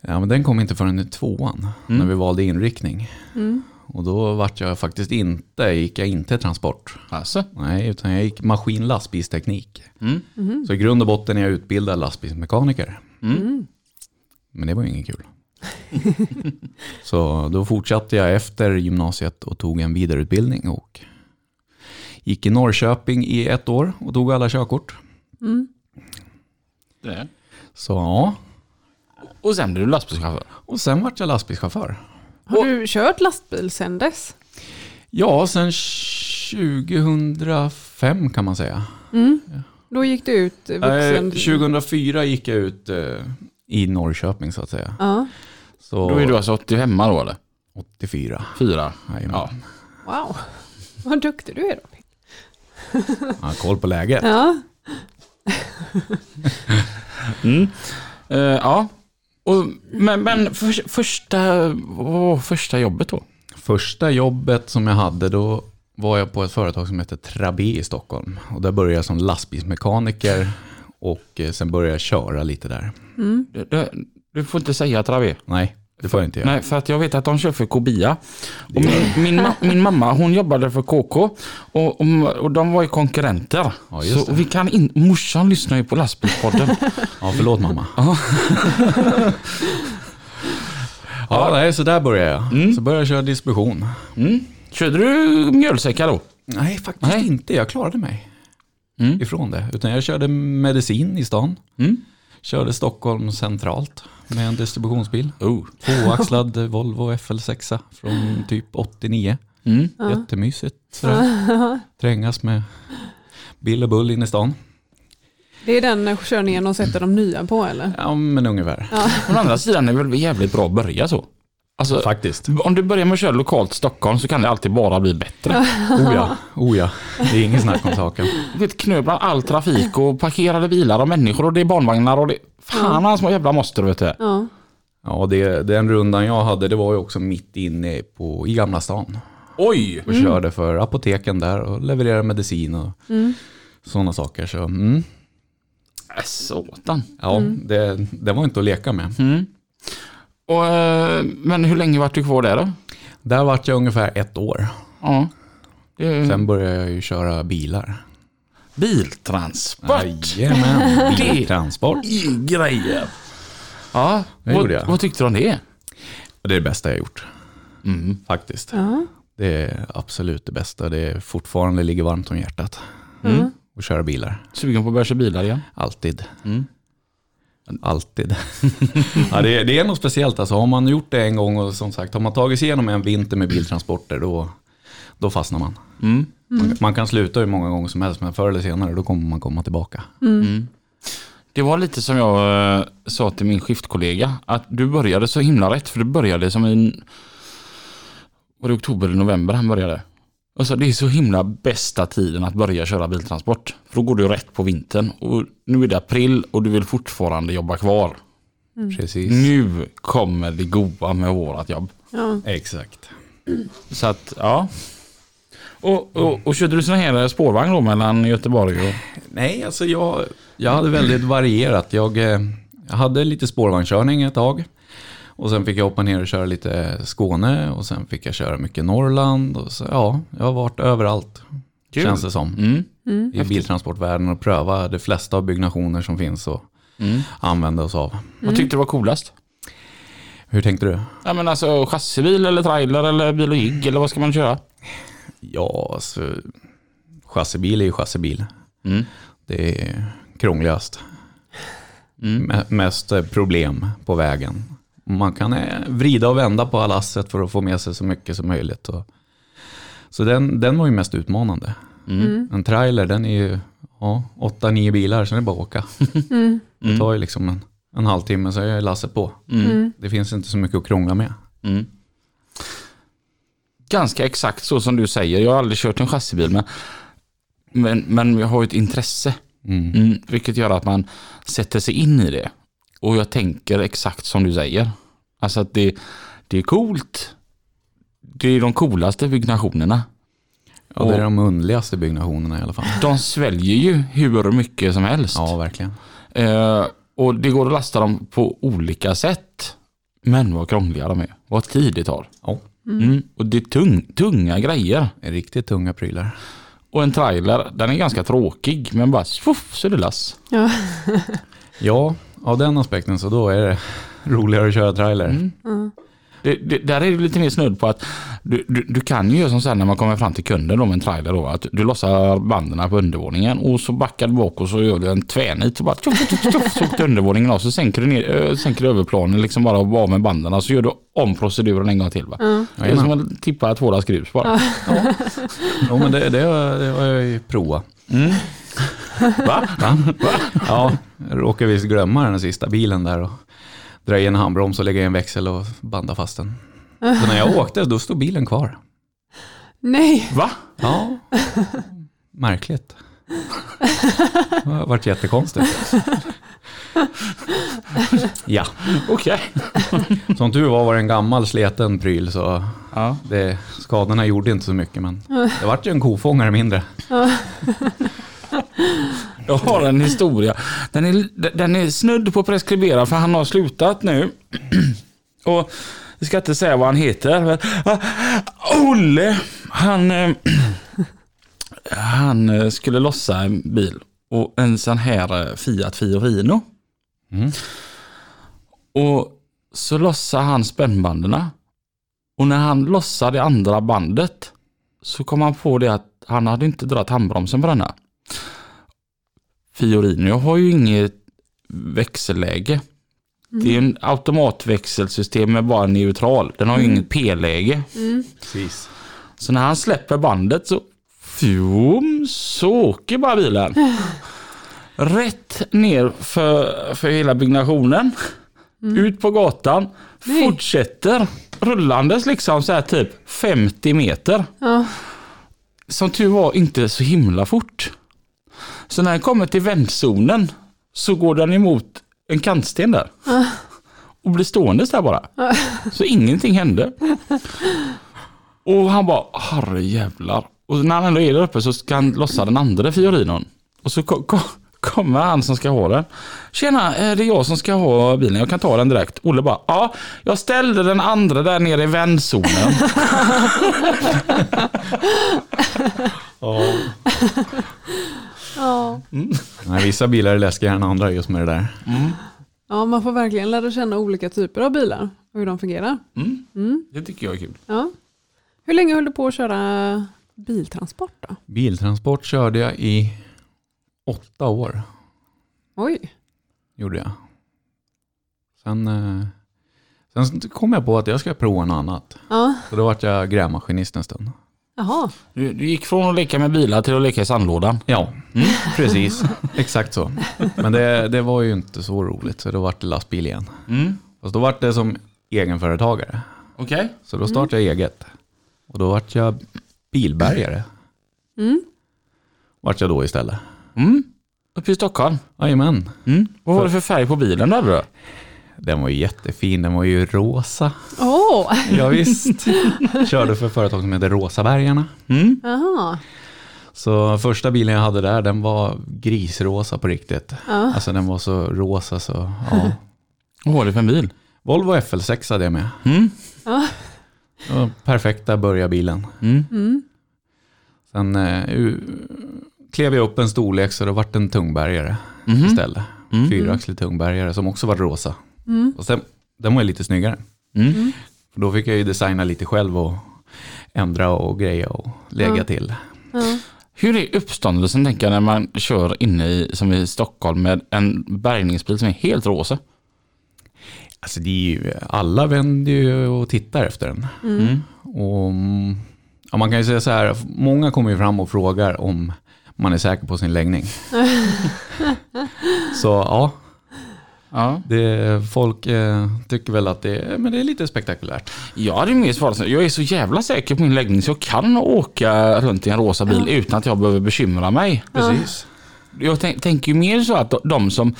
Ja, men den kom inte förrän i tvåan, när vi valde inriktning. Och då vart jag faktiskt inte, gick jag inte transport. Alltså. Nej, utan jag gick maskin lastbilsteknik. Mm. Så i grund och botten är jag utbildad lastbilsmekaniker. Men det var ju inget kul. Så då fortsatte jag efter gymnasiet och tog en vidareutbildning och gick i Norrköping i ett år och tog alla körkort. Det. Så ja, Och sen blev du lastbilschaufför. och sen vart jag lastbilschaufför. Har du kört lastbil sen dess? Ja, sen 2005 kan man säga. Då gick du ut Eh, vuxen... 2004 gick jag ut eh, i Norrköping så att säga. Ja, Så Då är du alltså 85 då eller? 84. Fyra? Jajamän. Ja. wow. Vad duktig du är då. Ja, koll på läget. Ja, Mm. Eh, ja. Och, men men för, första, var första jobbet då? Första jobbet som jag hade då var jag på ett företag som heter Trabé i Stockholm. Och där började jag som lastbilsmekaniker och eh, sen började jag köra lite där. Du, du, du får inte säga Travé. Nej, det får jag inte göra. Nej, för att jag vet att de kör för Kobia. Och min, min, ma- min mamma hon jobbade för KK och, och, och de var ju konkurrenter. Ja, just så det. vi kan in, morsan lyssnar ju på lastbilspodden. Ja, förlåt mamma. ja, nej, så där började jag. Så började jag köra distribution. mm. Körde du mjölsäckar då? Nej, faktiskt Nej. inte. Jag klarade mig Mm. ifrån det. Utan jag körde medicin i stan. Mm. Körde Stockholm centralt med en distributionsbil. Oh. Tvåaxlad Volvo FL6 från typ 89. Mm. Jättemysigt. sådär. Trängas med Bill och Bull in i stan. det är den körningen de sätter de nya på eller? Ja, men ungefär. Å andra sidan är det väl jävligt bra att börja så. Alltså, Faktiskt. om du börjar med att köra lokalt i Stockholm så kan det alltid bara bli bättre. Oh ja, oh ja. Det är ingen snack om saken. Du vet knö bland all trafik och parkerade bilar och människor och det är barnvagnar och det... Fan hans små jävla moster vet du. Ja. Ja, det, den rundan jag hade, det var ju också mitt inne på, i Gamla stan. Oj! Och körde för apoteken där och levererade medicin och sådana saker. Så mm, Äh, Satan. ja, det, det var inte att leka med. Mm. Och, eh, men hur länge var du kvar där då? Där vart jag ungefär ett år. Ja. Det, Sen började jag ju köra bilar. biltransport. Jajamän, biltransport. I grejer. Ja, Det vad, jag. vad tyckte du om det? Det är det bästa jag gjort. Mm. Faktiskt. Ja. Det är absolut det bästa. Det är fortfarande ligger varmt om hjärtat. Mm. Att köra bilar. Sugen på att börja köra bilar igen? Alltid. Mm. Alltid. ja, det, är, det är något speciellt. Alltså, har man gjort det en gång och som sagt, har man tagit sig igenom en vinter med biltransporter då, då fastnar man. Mm. man. Man kan sluta hur många gånger som helst men förr eller senare då kommer man komma tillbaka. Det var lite som jag eh, sa till min skiftkollega. Att du började så himla rätt. För du började som i var det oktober eller november han började. Och så, det är så himla bästa tiden att börja köra biltransport. För då går du rätt på vintern. Och nu är det april och du vill fortfarande jobba kvar. Precis. Nu kommer det goa med vårat jobb. Ja. Exakt. Så att, ja. Och, och, och körde du sån här spårvagn då mellan Göteborg och... Nej, alltså jag, jag hade väldigt varierat. Jag, eh, Jag hade lite spårvagnskörning ett tag. Och sen fick jag hoppa ner och köra lite Skåne och sen fick jag köra mycket Norrland. Och så, ja, jag har varit överallt, Kul. känns det som. Mm. I biltransportvärlden och pröva de flesta av byggnationer som finns och använda oss av. Vad tyckte du var coolast? Hur tänkte du? Ja, men alltså chassibil eller trailer eller bil och jigg eller vad ska man köra? Ja, alltså, chassibil är ju chassibil. Mm. Det är krångligast. Mm. Me- Mest problem på vägen. Man kan eh, vrida och vända på lasset för att få med sig så mycket som möjligt. Så den, den var ju mest utmanande. Mm. En trailer, den är ju ja, 8-9 bilar, så det är bara att åka. Det tar ju liksom en, en halvtimme så är lasset på. Det finns inte så mycket att krångla med. Mm. Ganska exakt så som du säger. Jag har aldrig kört en chassibil men, men, men jag har ju ett intresse. Mm, vilket gör att man sätter sig in i det. Och jag tänker exakt som du säger. Alltså att det, det är coolt. Det är de coolaste byggnationerna. Ja, det är de underligaste byggnationerna i alla fall. De sväljer ju hur mycket som helst. Ja, verkligen. Eh, och det går att lasta dem på olika sätt. Men vad krångliga de är. Vad tid det tar. Ja, Mm. Och det är tung, tunga grejer. det är riktigt tunga prylar. Och en trailer, den är ganska tråkig. Men bara svoff, så är det lass. Ja. Ja, av den aspekten så då är det roligare att köra trailer. Mm. Det, det, där är det lite mer snudd på att du, du, du kan ju göra som sen när man kommer fram till kunden då med en trailer då. Att du lossar banden på undervåningen och så backar du bak och så gör du en tvärnit. Så bara tjoff, tjoff, tjoff, så åker undervåningen av. Så sänker du, ner, sänker du över planen liksom bara och av med banden. Och så gör du om proceduren en gång till. Va? Det är som att tippa två last grus bara. Jo, men det, det, har, det har jag ju provat. Va? Ja, jag råkade visst glömma den sista bilen där och dra i en handbroms och lägga i en växel och banda fast den. Så när jag åkte, då stod bilen kvar. Nej, Va? Ja, märkligt. Det har varit jättekonstigt. Ja, Okej. som tur var var det en gammal sleten pryl så Ja. det, skadorna gjorde inte så mycket men det vart ju en kofångare mindre. Jag har en historia. Den är, den är snudd på preskriberad för han har slutat nu. Och jag ska inte säga vad han heter. Ah, Olle, han, eh, han eh, skulle lossa en bil. Och en sån här eh, Fiat Fiorino. Mm. Och så lossade han spännbanden. Och när han lossade det andra bandet så kom han på det att han hade inte dragit handbromsen på denna. Fiorino har ju inget växelläge. Det är en automatväxelsystem med bara neutral. Den har ju inget p-läge. Precis. Så när han släpper bandet så fjum, så åker bara bilen. Rätt ner för, för hela byggnationen. Ut på gatan. Nej. Fortsätter rullandes liksom så här typ 50 meter. Ja. Som tur var inte så himla fort. Så när den kommer till vändzonen så går den emot en kantsten där. Och blir stående där bara. Så ingenting hände. Och han bara, herre jävlar. Och när han ändå är där uppe så ska han lossa den andra fiorinon. Och så ko- ko- kommer han som ska ha den. Tjena, är det jag som ska ha bilen? Jag kan ta den direkt. Olle bara, ja, jag ställde den andra där nere i vändzonen. Ja. Nej, vissa bilar är läskigare än andra just med det där. ja, man får verkligen lära känna olika typer av bilar och hur de fungerar. Det tycker jag är kul. Ja. Hur länge höll du på att köra biltransport då? Biltransport körde jag i åtta år. Oj, gjorde jag. Sen, eh, sen kom jag på att jag ska prova något annat. ja, Så då vart jag grävmaskinist en stund. Jaha. Du, du gick från att leka med bilar till att leka i sandlådan. Ja, precis. Exakt så. Men det, det var ju inte så roligt, så då vart det lastbil igen. Mm. Fast då vart det som egenföretagare. Okej. Så då startade jag eget. Och då vart jag bilbärgare. Mm. Vart jag då istället. Mm. Uppe i Stockholm. Jajamän. Mm. Vad var det för färg på bilen där då? Den var ju jättefin, den var ju rosa. Åh, Ja, visst. Körde för företag som heter Rosabergarna. Mm. Så första bilen jag hade där, den var grisrosa på riktigt. Ja. Alltså den var så rosa så, ja. Vad var det för en bil? Volvo FL6 hade jag med. Mm. Var perfekta börjarbilen. Mm. Sen eh, u- klev jag upp en storlek så det vart en tungbärgare istället. Mm. Fyraxlig tungbärgare som också var rosa. Och sen, den var ju lite snyggare. Mm. För då fick jag ju designa lite själv och ändra och greja och lägga till. Hur är uppståndelsen tänker jag när man kör inne i, som i Stockholm med en bärgningsbil som är helt rosa? Alltså det är ju, alla vänder ju och tittar efter den. Mm. Och, mm, ja, man kan ju säga så här, många kommer ju fram och frågar om man är säker på sin läggning. så ja, Ja. det, folk eh, tycker väl att det, men det är lite spektakulärt. Jag hade mer svarat så. Jag är så jävla säker på min läggning så jag kan åka runt i en rosa bil utan att jag behöver bekymra mig. Precis. Jag tänk, tänker ju mer så att de som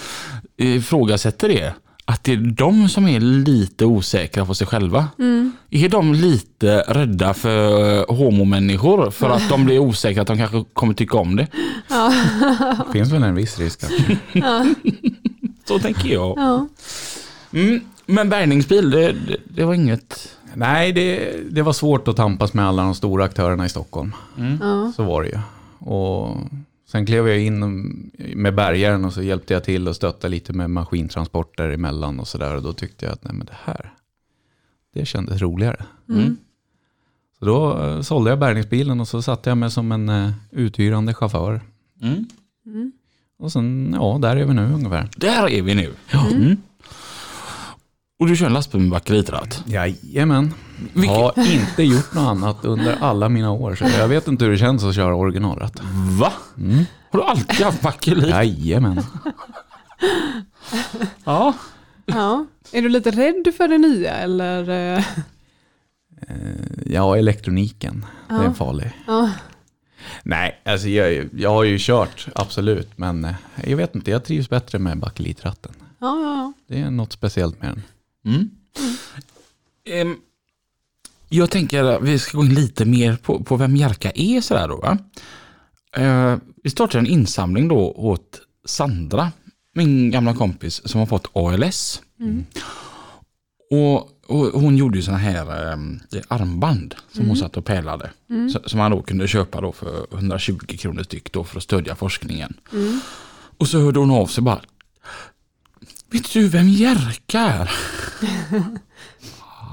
ifrågasätter det, att det är de som är lite osäkra på sig själva. Är de lite rädda för homomänniskor för att de blir osäkra att de kanske kommer tycka om det? Det finns väl en viss risk. Att, Så tänker jag. Ja. Mm, men bärgningsbil, det, det, det var inget... nej, det, det var svårt att tampas med alla de stora aktörerna i Stockholm. Ja. Så var det ju. Och sen klev jag in med bärgaren och så hjälpte jag till och stötta lite med maskintransporter emellan och sådär. Och då tyckte jag att nej men det här, det kändes roligare. Mm. Så då eh, sålde jag bärgningsbilen och så satte jag mig som en uh, uthyrande chaufför. Mm. Och sen, ja, där är vi nu ungefär. Där är vi nu. Mm. Och du kör en lastbil med bakelitratt. Jajamän. Vilket- Har inte gjort något annat under alla mina år. Så jag vet inte hur det känns att köra originalratt. Va? Har du alltid haft bakelit? Jajamän. Ja. ja. Är du lite rädd för det nya eller? eh, Ja, elektroniken. Det är Ja. farlig. Ja. Nej, alltså jag, jag har ju kört, absolut. Men eh, jag vet inte, jag trivs bättre med bakelitratten. Ja, ja, Det är något speciellt med den. Mm. Ehm, jag tänker att vi ska gå in lite mer på, på vem Jerka är sådär då. Va? Eh, vi startar en insamling då åt Sandra, min gamla kompis som har fått ALS. Och, och hon gjorde ju sådana här um, armband som hon satt och pälade. Så, som man då kunde köpa då för 120 kronor styck då för att stödja forskningen. Och så hörde hon av sig bara. Vet du vem Jerka är?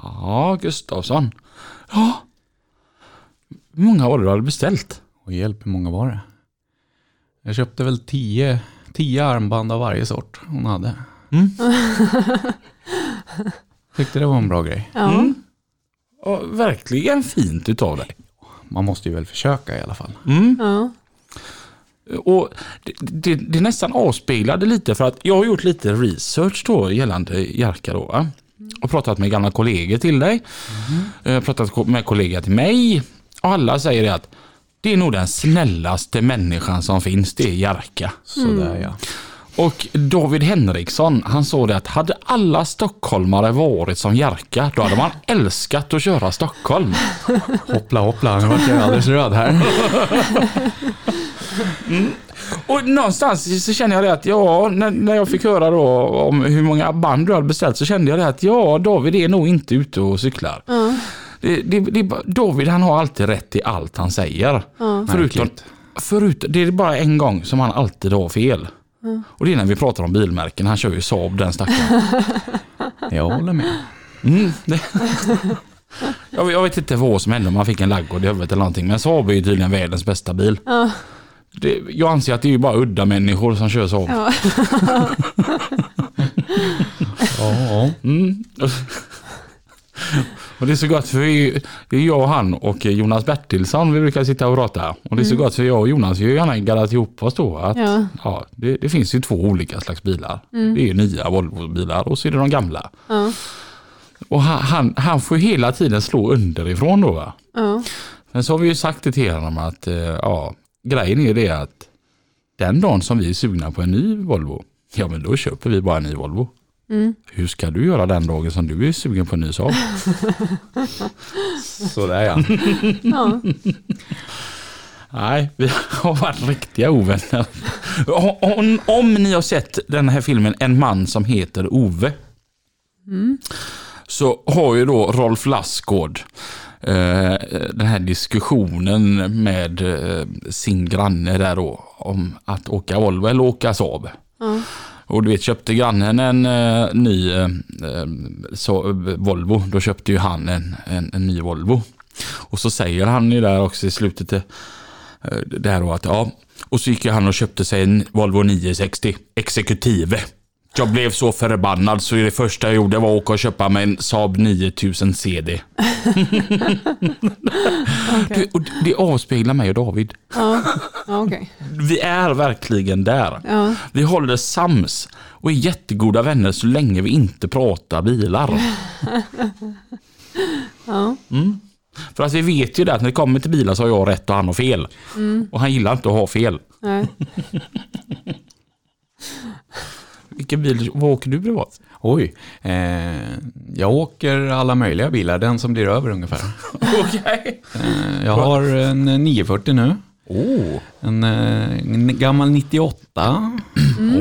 Ja, Gustavsson. Ja. Hur många var det du hade beställt? Och hjälp, hur många var det? Jag köpte väl tio, tio armband av varje sort hon hade. Mm. Tyckte det var en bra grej. ja. Mm. Ja, verkligen fint utav dig. Man måste ju väl försöka i alla fall. Mm. ja. Och det, det, det nästan avspeglade lite för att jag har gjort lite research då gällande Jerka då. Va? Och pratat med gamla kollegor till dig. Eh, Pratat med kollegor till mig. Och alla säger det att det är nog den snällaste människan som finns, det är Jerka. Sådär ja. Och David Henriksson, han sa det att hade alla stockholmare varit som Jerka, då hade man älskat att köra Stockholm. Hoppla hoppla, nu vart jag alldeles röd här. Och någonstans så känner jag det att ja, när, när jag fick höra då om hur många band du hade beställt så kände jag det att ja, David är nog inte ute och cyklar. Det, det, det, bara- David han har alltid rätt i allt han säger. Förutom, Märkligt. förutom, det är bara en gång som han alltid har fel. Och det är när vi pratar om bilmärken. Han kör ju Saab den stackaren. Jag håller med. Mm, jag, vet inte vad som hände om han fick en laggård i huvudet eller någonting. Men Saab är ju tydligen världens bästa bil. Det, jag anser att det är ju bara udda människor som kör Saab. Ja. Ja, Mm. Och det är så gott för vi, det är jag och han och Jonas Bertilsson vi brukar sitta och prata. Och det är så gott för jag och Jonas vi har gärna gaddat ihop oss då. Att, Ja. ja, det, det finns ju två olika slags bilar. Det är nya Volvo-bilar och så är det de gamla. Ja. Och han, han, han får hela tiden slå underifrån då. Va? Ja. Men så har vi ju sagt det till honom att eh, ja, grejen är det att den dagen som vi är sugna på en ny Volvo, ja men då köper vi bara en ny Volvo. Hur ska du göra den dagen som du är sugen på en ny Saab? sådär ja. Ja. Nej, vi har varit riktiga ovänner. Om, om, ni har sett den här filmen En man som heter Ove. Så har ju då Rolf Lassgård eh, den här diskussionen med eh, sin granne där då om att åka Volvo eller åka Saab. Och du vet, köpte grannen en eh, ny eh, eh så, eh, Volvo, då köpte ju han en, en, en ny Volvo. Och så säger han ju där också i slutet eh, där då att ja, och så gick ju han och köpte sig en Volvo 960 exekutive. Jag blev så förbannad så det första jag gjorde var att åka och köpa mig en Saab 9000 CD. Du, och det avspeglar mig och David. Ja, okej. Vi är verkligen där. Ja. Vi håller sams och är jättegoda vänner så länge vi inte pratar bilar. Ja. Mm. För att vi vet ju det att när det kommer till bilar så har jag rätt och han har fel. Och han gillar inte att ha fel. Vilken bil, vad åker du privat? Oj, eh, jag åker alla möjliga bilar, den som blir över ungefär. Okej. Eh, jag har en 940 nu. Oh. En, eh, en gammal 98.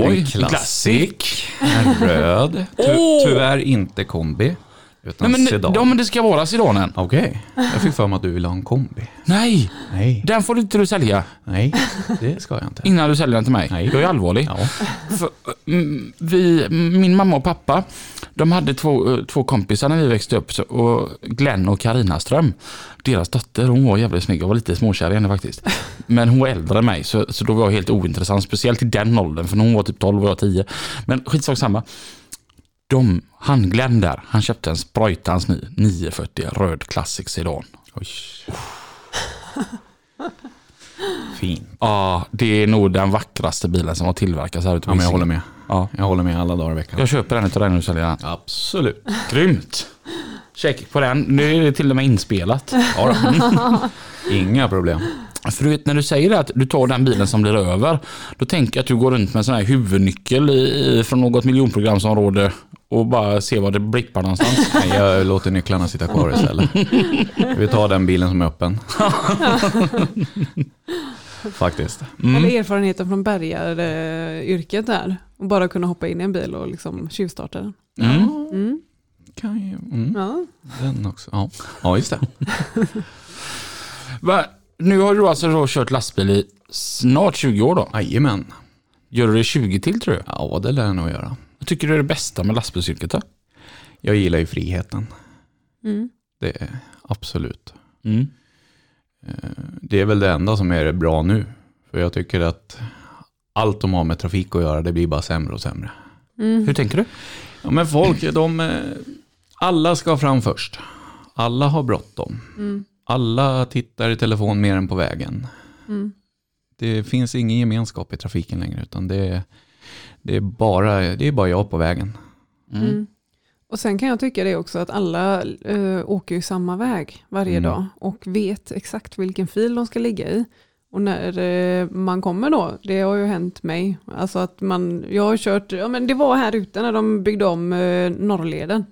Oj, en classic. En röd. Ty! Tyvärr inte kombi. Utan Nej, men, sedan. ja, men det ska vara sedanen. Okej, jag fick för mig att du ville ha en kombi. Nej, Nej, den får inte du sälja nej, det ska jag inte. innan du säljer den till mig. Nej. Jag är allvarlig. Ja. För, mm, vi, min mamma och pappa, de hade två, eh, två kompisar när vi växte upp. Så, och Glenn och Karina Ström. Deras dotter, hon var jävligt snygg. Jag var lite småkär i henne faktiskt. Men hon var äldre än mig, så, så då var jag helt ointressant. Speciellt i den åldern, för hon var typ 12 och jag 10. Men skitsak samma. De, han Glenn där, han köpte en Spreutans ny 940 röd Classic Sedan. Oj. Fint. Ja, det är nog den vackraste bilen som har tillverkats här ute på Ja, men jag håller med. Ja. Jag håller med alla dagar i veckan. Jag köper den utav dig när du säljer den. Absolut. Grymt! Check på den. Nu är det till och med inspelat. Ja, då. Inga problem. För du vet när du säger att du tar den bilen som blir över. Då tänker jag att du går runt med en sån här huvudnyckel i, från något miljonprogramsområde och bara ser var det blippar någonstans. Nej, jag låter nycklarna sitta kvar istället. Vi tar den bilen som är öppen. Faktiskt. Eller erfarenheten från bärgaryrket där. Och bara kunna hoppa in i en bil och liksom tjuvstarta den. Mm. Mm. Kan ju, mm, Ja. den också. Ja. ja, just det. Va? Nu har du alltså då kört lastbil i snart 20 år då. Jajamän. Gör du det 20 till tror du? Ja, det lär jag nog göra. Vad tycker du är det bästa med lastbilsyrket då? Jag gillar ju friheten. Mm. Det är absolut. Mm. Det är väl det enda som är bra nu. För jag tycker att allt de har med trafik att göra, det blir bara sämre och sämre. Mm. Hur tänker du? Ja, men folk, de, eh, alla ska fram först. Alla har bråttom. Mm. Alla tittar i telefon mer än på vägen. Mm. Det finns ingen gemenskap i trafiken längre, utan det är, det är, bara, det är bara jag på vägen. Mm. Och sen kan jag tycka det också att alla eh, åker ju samma väg varje Mm. dag och vet exakt vilken fil de ska ligga i. Och när eh, man kommer då, det har ju hänt mig, alltså att man, jag har kört, ja men det var här ute när de byggde om eh, Norrleden.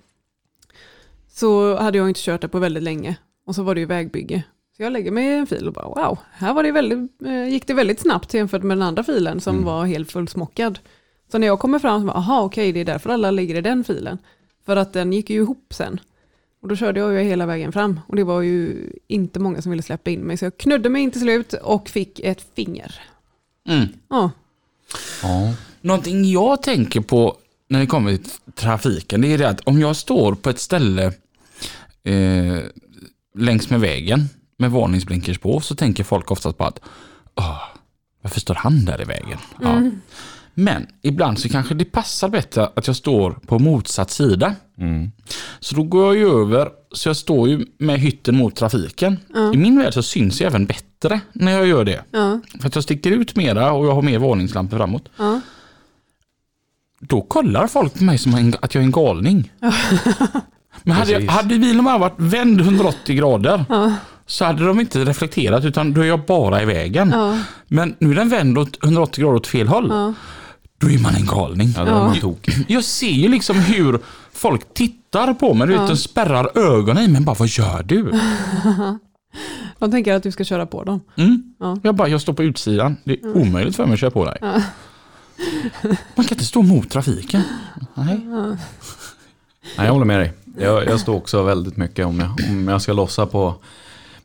Så hade jag inte kört det på väldigt länge och så var det ju vägbygge. Så jag lägger mig i en fil och bara wow, här var det väldigt, eh, gick det väldigt snabbt jämfört med den andra filen som Mm. var helt fullsmockad. Så när jag kommer fram så bara, aha okej det är därför alla ligger i den filen. För att den gick ju ihop sen. Och då körde jag ju hela vägen fram och det var ju inte många som ville släppa in mig. Så jag knudde mig in till slut och fick ett finger. Mm. Ja, Ja, Någonting jag tänker på när det kommer till trafiken, det är det att om jag står på ett ställe eh, längs med vägen med varningsblinkers på, så tänker folk oftast på att "Åh, varför står han där i vägen? Ja. Men ibland så kanske det passar bättre att jag står på motsatt sida. mm. Så då går jag ju över, så jag står ju med hytten mot trafiken. I min värld så syns jag även bättre när jag gör det. ja, För att jag sticker ut mera och jag har mer varningslampor framåt. ja. Då kollar folk på mig som att jag är en galning. Men hade, jag, hade bilen bara varit vänd 180 grader Ja. så hade de inte reflekterat utan då är jag bara i vägen. Ja. Men nu är den vänd åt 180 grader åt fel håll. Ja. Då är man en galning. ja, var man tokig. Jag ser ju liksom hur folk tittar på mig. Du vet, de spärrar ögonen i mig. Men bara, vad gör du? De tänker att du ska köra på dem. Mm. Ja. Jag bara, jag står på utsidan. Det är omöjligt för mig att köra på dig. Man kan inte stå mot trafiken. Nej. Nej, Nej, jag håller med dig. Jag, jag står också väldigt mycket om jag, om jag ska lossa på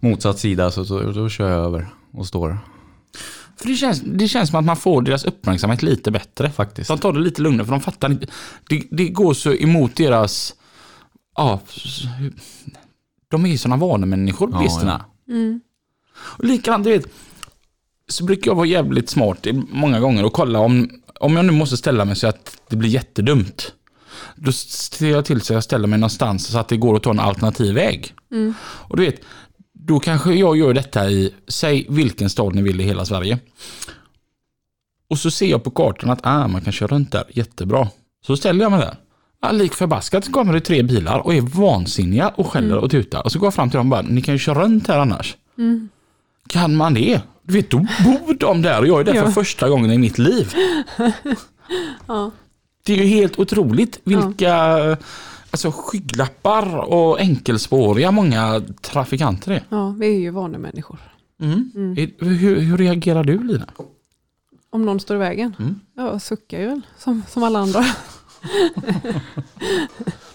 motsatt sida så, så då kör jag över och står För det känns, det känns som att man får deras uppmärksamhet lite bättre. faktiskt. De tar det lite lugnare för de fattar inte. Det, det går så emot deras... Ja, de är ju sådana vanemänniskor, Ja, bilisterna. Mm. Och likadant, du vet, så brukar jag vara jävligt smart i- många gånger och kolla om, om jag nu måste ställa mig så att det blir jättedumt. Då ser jag till så att jag ställer mig någonstans så att det går att ta en alternativ väg. Mm. Och du vet, då kanske jag gör detta i, säg vilken stad ni vill i hela Sverige. Och så ser jag på kartan att ah, man kan köra runt där, jättebra. Så ställer jag mig där. Ja, lik förbaskat så kommer det tre bilar och är vansinniga och skäller och tutar. Och så går jag fram till dem och bara, ni kan ju köra runt här annars. Mm. Kan man det? Du vet, då bor de där och jag är där för Ja. första gången i mitt liv. Ja. Det är ju helt otroligt vilka alltså, skygglappar och enkelspåriga många trafikanter är. ja, vi är ju vanemänniskor. Mm. Mm. Hur, hur reagerar du Lina? Om någon står i vägen? Mm. Ja, suckar ju väl som, som alla andra.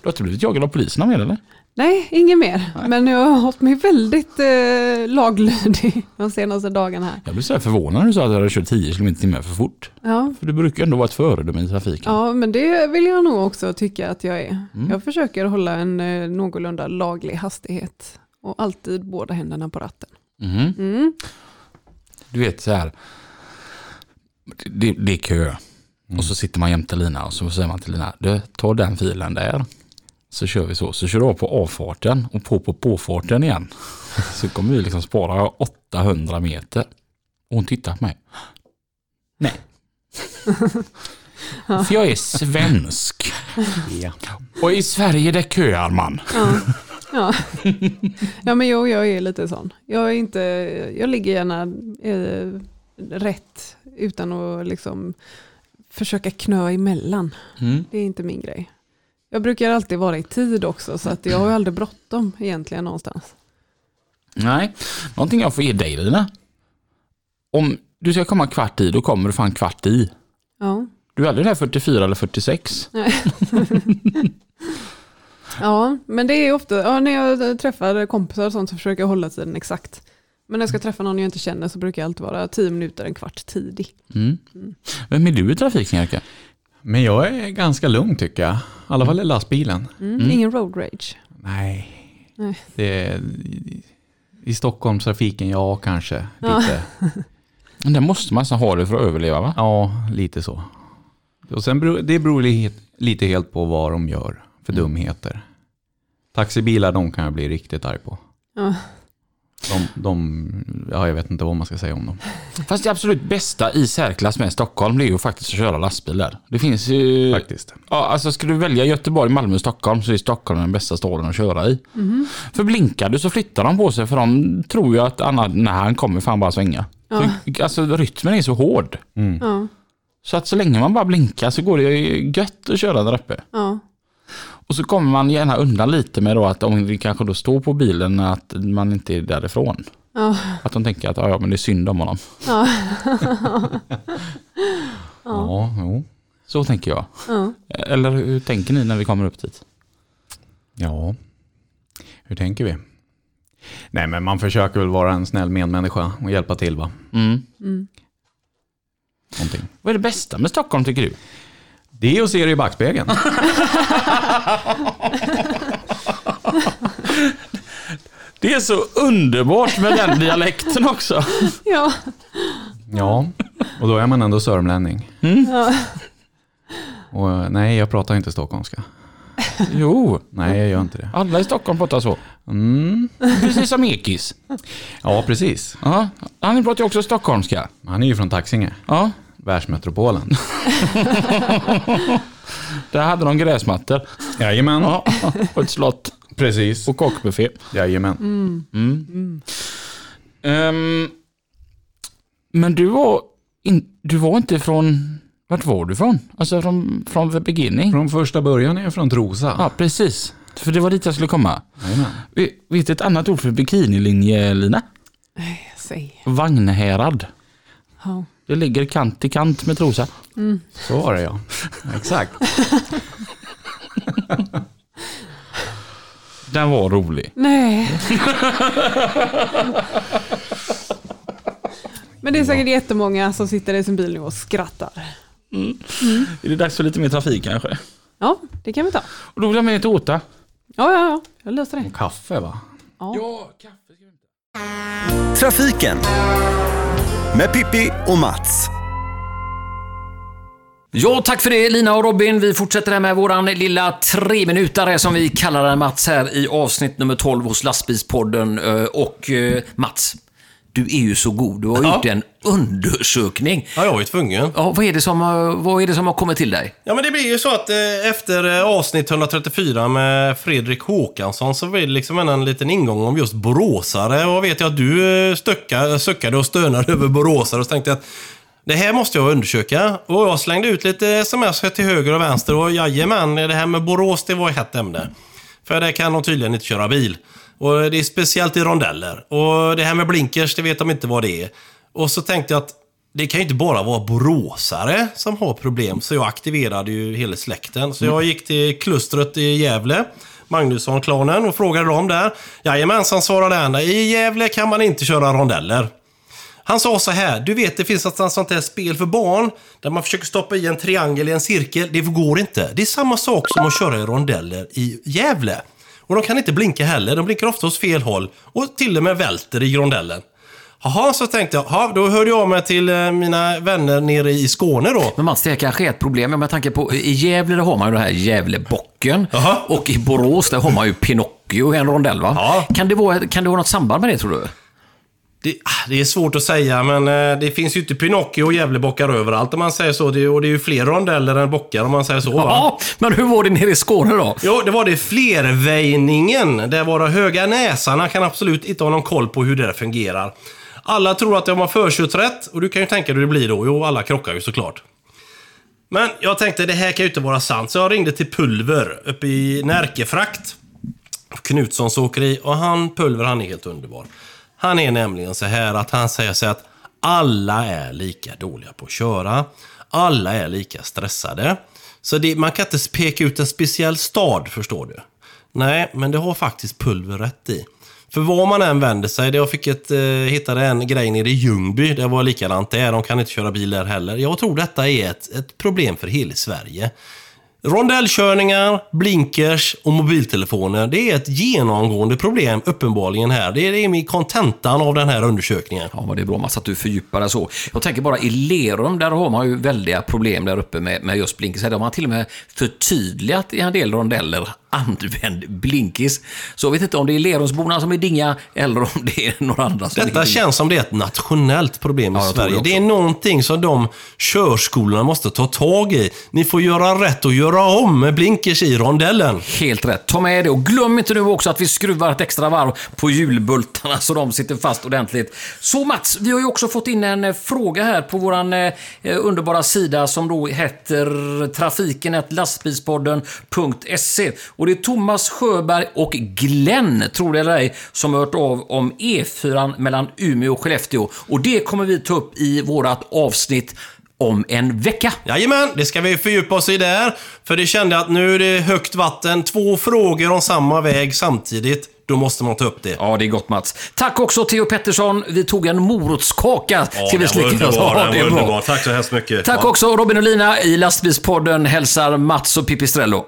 Du har inte blivit jagad av polisen mer eller? Nej, inget mer. Men jag har hållit mig väldigt eh, laglydig de senaste dagarna här. Jag blev så här förvånad när du sa att du hade kört 10 km timme för fort. Ja, För du brukar ändå vara ett föredöme i trafiken. ja, men det vill jag nog också tycka att jag är. Mm. Jag försöker hålla en eh, någorlunda laglig hastighet och alltid båda händerna på ratten. Mhm. Mm. Du vet så här. Det, det är kö. Och så sitter man jämte Lina och så säger man till Lina, du tar den filen där. Så kör vi så. Så kör du av på avfarten och på på påfarten igen. Så kommer vi liksom spara 800 meter. Och hon tittar på mig. Nej. För jag är svensk. Ja. Och i Sverige där köar man. Ja. Ja. ja, men jo, jag är lite sån. Jag, är inte, jag ligger gärna eh, rätt utan att liksom försöka knö emellan. Mm. Det är inte min grej. Jag brukar alltid vara i tid också, så att jag har ju aldrig bråttom egentligen någonstans. Nej, någonting jag får ge dig Lina. Om du ska komma kvart i, då kommer du fan kvart i. Ja, Du är aldrig där 44 eller 46. ja men det är ofta, ja, när jag träffar kompisar och sånt så försöker jag hålla tiden exakt. Men när jag ska träffa någon jag inte känner så brukar jag alltid vara tio minuter, en kvart tidig. Mm. Vem är du i trafiken Jerka? Men jag är ganska lugn tycker jag. I alla fall i lastbilen. Mm. Ingen road rage. Nej. Nej. Det är, I Stockholmstrafiken, ja kanske. Ja. Lite. Men Där måste man nästan ha det för att överleva va? Ja, lite så. Och sen beror, det beror li- lite helt på vad de gör för dumheter. Taxibilar, de kan jag bli riktigt arg på. Ja. De, de, ja, jag vet inte vad man ska säga om dem. Fast det absolut bästa i särklass med Stockholm det är ju faktiskt att köra lastbilar. Det finns ju... Faktiskt. Ja, alltså ska du välja Göteborg, Malmö, Stockholm så är Stockholm den bästa staden att köra i. För blinkar du så flyttar de på sig för de tror ju att Anna, när han kommer fan bara svänga. Ja. Alltså rytmen är så hård. Ja, Så att så länge man bara blinkar så går det gött att köra där uppe. ja, Och så kommer man gärna undan lite med då att om det kanske då står på bilen att man inte är därifrån. ja, Att de tänker att ja, ja, men det är synd om honom. ja, Ja, jo. Så tänker jag. ja. Eller hur tänker ni när vi kommer upp dit? Ja, hur tänker vi? Nej, men man försöker väl vara en snäll medmänniska och hjälpa till va? Mm. Mm. Någonting. Vad är det bästa med Stockholm tycker du? Det är att se det i backspegeln. Det är så underbart med den dialekten också. ja. Ja, och då är man ändå sörmlänning. ja. Och eh, nej, jag pratar inte stockholmska. Jo, Nej, jag gör inte det. alla i Stockholm pratar så. Mm. Precis som Ekis. Ja, precis. Ja, han pratar ju också stockholmska. Han är ju från Taxinge, Ja, världsmetropolen. där hade de gräsmattor. Jajamän. Ja, och ett slott. Precis. Och kockbuffé. Jajamän. Mm. Ehm, men du var, in, du var inte från... Vart var du från? Alltså från, från the beginning? Från första början är jag från Trosa. Ja, precis. För det var dit jag skulle komma. Jajamän. Vet du ett annat ord för bikinilinje, Lina? Nej, säg. Vagnhärad. Ja. Det ligger kant i kant med Trosa. Så var det ja. Exakt. Den var rolig. Nej. Men det är säkert jättemånga som sitter i sin bil nu och skrattar. Är det dags för lite mer trafik kanske? Ja, det kan vi ta. Och då vill jag med ett åta. Ja, ja, ja. Jag löser det. Kaffe va? Ja, kaffe ska vi inte. Trafiken med Pippi och Mats. Ja, tack för det Lina och Robin. Vi fortsätter här med våran lilla treminutare som vi kallar den Mats här i avsnitt nummer 12 hos Lastbilspodden. Eh, och eh, Mats, du är ju så god. Du har Ja. gjort en undersökning. Ja, jag är tvungen. Ja, vad, är det som, har- vad är det som har kommit till dig? Ja, men det blir ju så att eh, efter eh, avsnitt 134 med Fredrik Håkansson så blir det liksom en, en liten ingång om just boråsare. Och vet jag att du eh, stöcka, suckade och stönade över boråsare och så tänkte jag att det här måste jag undersöka. Och jag slängde ut lite sms till höger och vänster och jajamän, det här med Borås det var ett hett ämne. För där kan de tydligen inte köra bil. Och det är speciellt i rondeller. Och det här med blinkers, det vet de inte vad det är. Och så tänkte jag att det kan ju inte bara vara boråsare som har problem, så jag aktiverade ju hela släkten. Så jag gick till klustret i Gävle, Magnusson-klanen, och frågade dem där. Jajamensan, svarade han. I Gävle kan man inte köra rondeller. Han sa så här, du vet det finns ett sånt här spel för barn där man försöker stoppa i en triangel i en cirkel. Det går inte. Det är samma sak som att köra i rondeller i Gävle. Och de kan inte blinka heller, de blinkar ofta åt fel håll och till och med välter i rondellen. Jaha, så tänkte jag, ja, då hörde jag av mig till eh, mina vänner nere i Skåne då. Men Mats, det här kanske är ett problem. Med tanke på, i Gävle där har man ju den här Gävlebocken. Jaha. Och i Borås där har man ju Pinocchio i en rondell va? Ja. Kan, det vara, kan det ha något samband med det tror du? Det, ah, det är svårt att säga, men eh, det finns ju inte Pinocchio och Gävlebockar överallt om man säger så. Det, och det är ju fler rondeller än bockar om man säger så. Va? Ja, men hur var det nere i Skåne då? Jo, det var det flerväjningen, där våra höga näsarna kan absolut inte ha någon koll på hur det fungerar. Alla tror att de har förkört rätt och du kan ju tänka dig hur det blir då. Jo, alla krockar ju såklart. Men jag tänkte, det här kan ju inte vara sant, så jag ringde till Pulver uppe i Närkefrakt. Knutssons åkeri. Och han, Pulver, han är helt underbar. Han är nämligen så här att han säger sig att alla är lika dåliga på att köra. Alla är lika stressade. Så det, man kan inte peka ut en speciell stad, förstår du. Nej, men det har faktiskt Pulver rätt i. För var man än vänder sig, jag fick ett, eh, hittade en grej nere i Ljungby, det var likadant där, de kan inte köra bil där heller. Jag tror detta är ett, ett problem för hela Sverige. Rondellkörningar, blinkers och mobiltelefoner, det är ett genomgående problem uppenbarligen här. Det är, min kontentan av den här undersökningen. Ja, men det är bra Mats att du fördjupar dig så. Jag tänker bara i Lerum, där har man ju väldiga problem där uppe med, med just blinkers. Där har man till och med förtydligat i en del rondeller, använd blinkis. Så jag vet inte om det är Lerumsborna som är dinga eller om det är några andra som är Detta dinga. känns som det är ett nationellt problem i Ja, Sverige. det Det, är någonting som de körskolorna måste ta tag i. Ni får göra rätt och göra om med blinkers i rondellen. Helt rätt. Ta med det och glöm inte nu också att vi skruvar ett extra varv på hjulbultarna så de sitter fast ordentligt. Så Mats, vi har ju också fått in en eh, fråga här på våran eh, underbara sida som då heter trafiken lastbilspodden.se. Och det är Thomas Sjöberg och Glenn, tror det eller ej, som har hört av om E4 mellan Umeå och Skellefteå. Och det kommer vi ta upp i vårat avsnitt om en vecka. Jajamän, det ska vi fördjupa oss i där. För det kände att nu är det högt vatten. Två frågor om samma väg samtidigt. Då måste man ta upp det. Ja, det är gott Mats. Tack också Theo Pettersson. Vi tog en morotskaka till vi underbar. Ja, det var underbar. Tack så hemskt mycket. Tack Ja. också Robin och Lina i Lastbilspodden hälsar Mats och Pipistrello.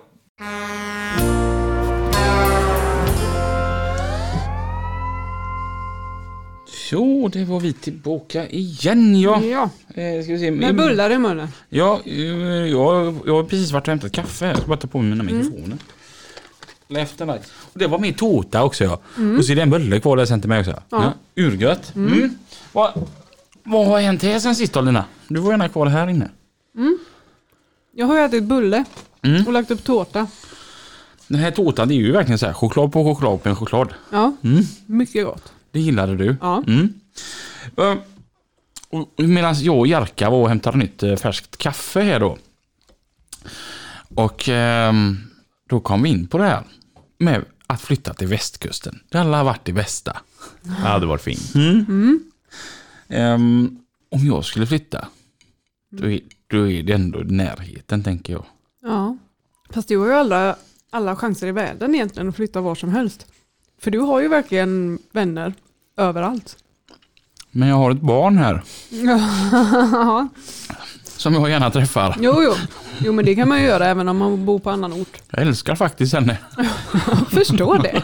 Så, det var vi tillbaka igen ja. Ja, Eh, ska vi se. med bullar i munnen. Ja, eh, jag, jag har precis varit och hämtat kaffe. Jag ska bara ta på mig mina Mm. mikrofoner. Efter mig. Och det var min tårta också ja. Och så är det en bulle kvar där sen till mig också. Ja. urgött. Mm. Vad, vad har hänt här sen sist då Lina? Du var gärna kvar här inne. Jag har ätit bulle och lagt upp tårta. Den här tårtan det är ju verkligen så här choklad på choklad på en choklad. Ja, mycket gott. Det gillade du. Ja. Mm. Eh, och Medan jag och Jerka var och hämtade nytt eh, färskt kaffe här då. Och ehm, då kom vi in på det här med att flytta till västkusten. Det hade varit det bästa. Det hade varit fint. Ehm, om jag skulle flytta, då är, då är det ändå närheten tänker jag. Ja. Fast du har ju aldrig, alla chanser i världen egentligen att flytta var som helst. För du har ju verkligen vänner överallt. Men jag har ett barn här som jag gärna träffar. jo, jo. Jo, men det kan man ju göra även om man bor på annan ort. Jag älskar faktiskt henne. Jag förstår det.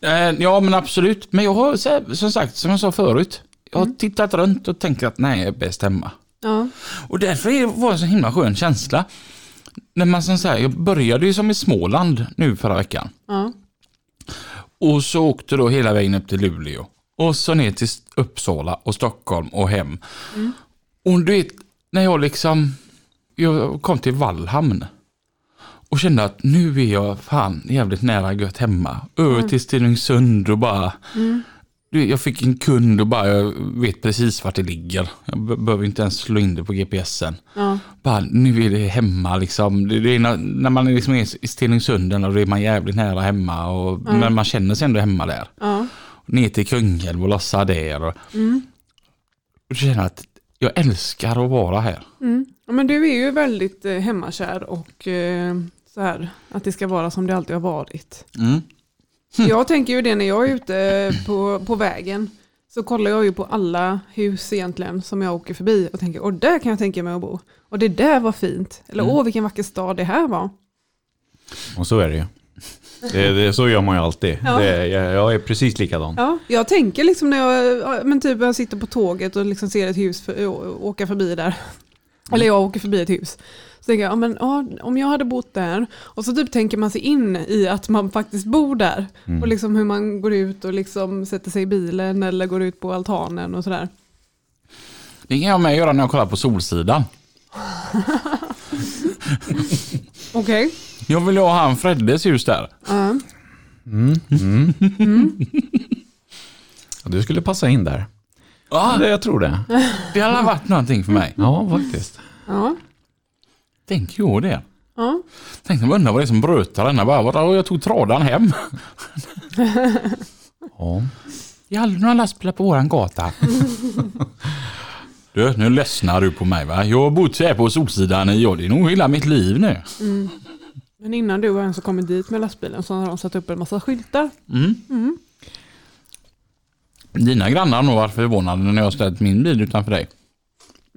Eh, Ja men absolut. Men jag har som sagt, som jag sa förut. Jag har tittat runt och tänkt att nej, jag är bäst hemma. Ja, Och därför var det en så himla skön känsla. När man som så här, jag började ju som i Småland nu förra veckan. ja, och så åkte då hela vägen upp till Luleå. Och så ner till Uppsala och Stockholm och hem. Och du vet, när jag liksom, jag kom till Vallhamn. Och kände att nu är jag fan jävligt nära gött hemma. Över till Stenungsund och bara, mm jag fick en kund och bara, jag vet precis vart det ligger. Jag be- behöver inte ens slå in det på GPSen. ja, Bara, nu är det hemma liksom. Det, är när, när man är liksom är i Stenungsund, då är man jävligt nära hemma. Och, Men man känner sig ändå hemma där. ja. Ner till Kungälv och lossa där. Och, och känner att jag älskar att vara här. Mm. Ja, Men du är ju väldigt eh, hemmakär och eh, så här, att det ska vara som det alltid har varit. Mm. Jag tänker ju det när jag är ute på, på vägen. Så kollar jag ju på alla hus egentligen som jag åker förbi och tänker, och där kan jag tänka mig att bo. Och det där var fint. Eller åh vilken vacker stad det här var. Och så är det ju. Det, det, så gör man ju alltid. Ja. Det, jag, jag är precis likadan. Ja, jag tänker liksom när jag, ja, men typ jag sitter på tåget och liksom ser ett hus för, åka förbi där. Eller jag åker förbi ett hus. Så tänker jag, ja, men, ja, om jag hade bott där. Och så typ tänker man sig in i att man faktiskt bor där. Och liksom hur man går ut och liksom sätter sig i bilen eller går ut på altanen och sådär. Det kan jag med göra när jag kollar på Solsidan. Okej. Jag vill ha han Freddes hus där. Ja. Ja, Du skulle passa in där. Ja, Det, jag tror det. det hade varit någonting för mig. Ja, faktiskt. Ja. Tänk ju det. Ja. Tänkte man undrar vad det är som brötar denna. Bara, jag tog tradan hem. Ja. Det är aldrig några lastbilar på våran gata. Du, nu ledsnar du på mig va? Jag har bott här på Solsidan i, ja, det är nog hela mitt liv nu. Men innan du ens har kommit dit med lastbilen så har de satt upp en massa skyltar. Mm. Dina grannar har nog varit förvånade när jag har ställt min bil utanför dig.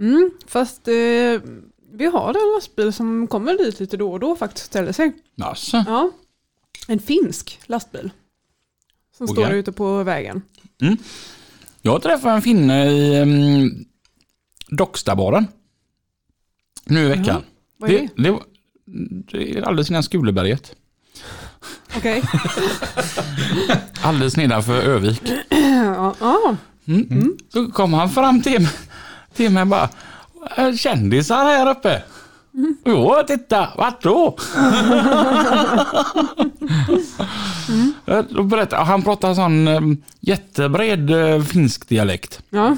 Mm, fast eh, vi har en lastbil som kommer dit lite då och då faktiskt ställer sig. Alltså. Ja, en finsk lastbil. Som Okej. står ute på vägen. Jag träffade en finne i um, Dockstabaren. Nu i veckan. Vad är det? det, det, det är alldeles innan Skuleberget. Okej. Alldeles nedanför Övik. ja, ja. Mm. Så kom han fram till mig, till mig bara "Äh, Kändisar här uppe. Jo, titta, vart då? Eh, Då berättade, han pratade sån eh, jättebred eh, finsk dialekt. ja.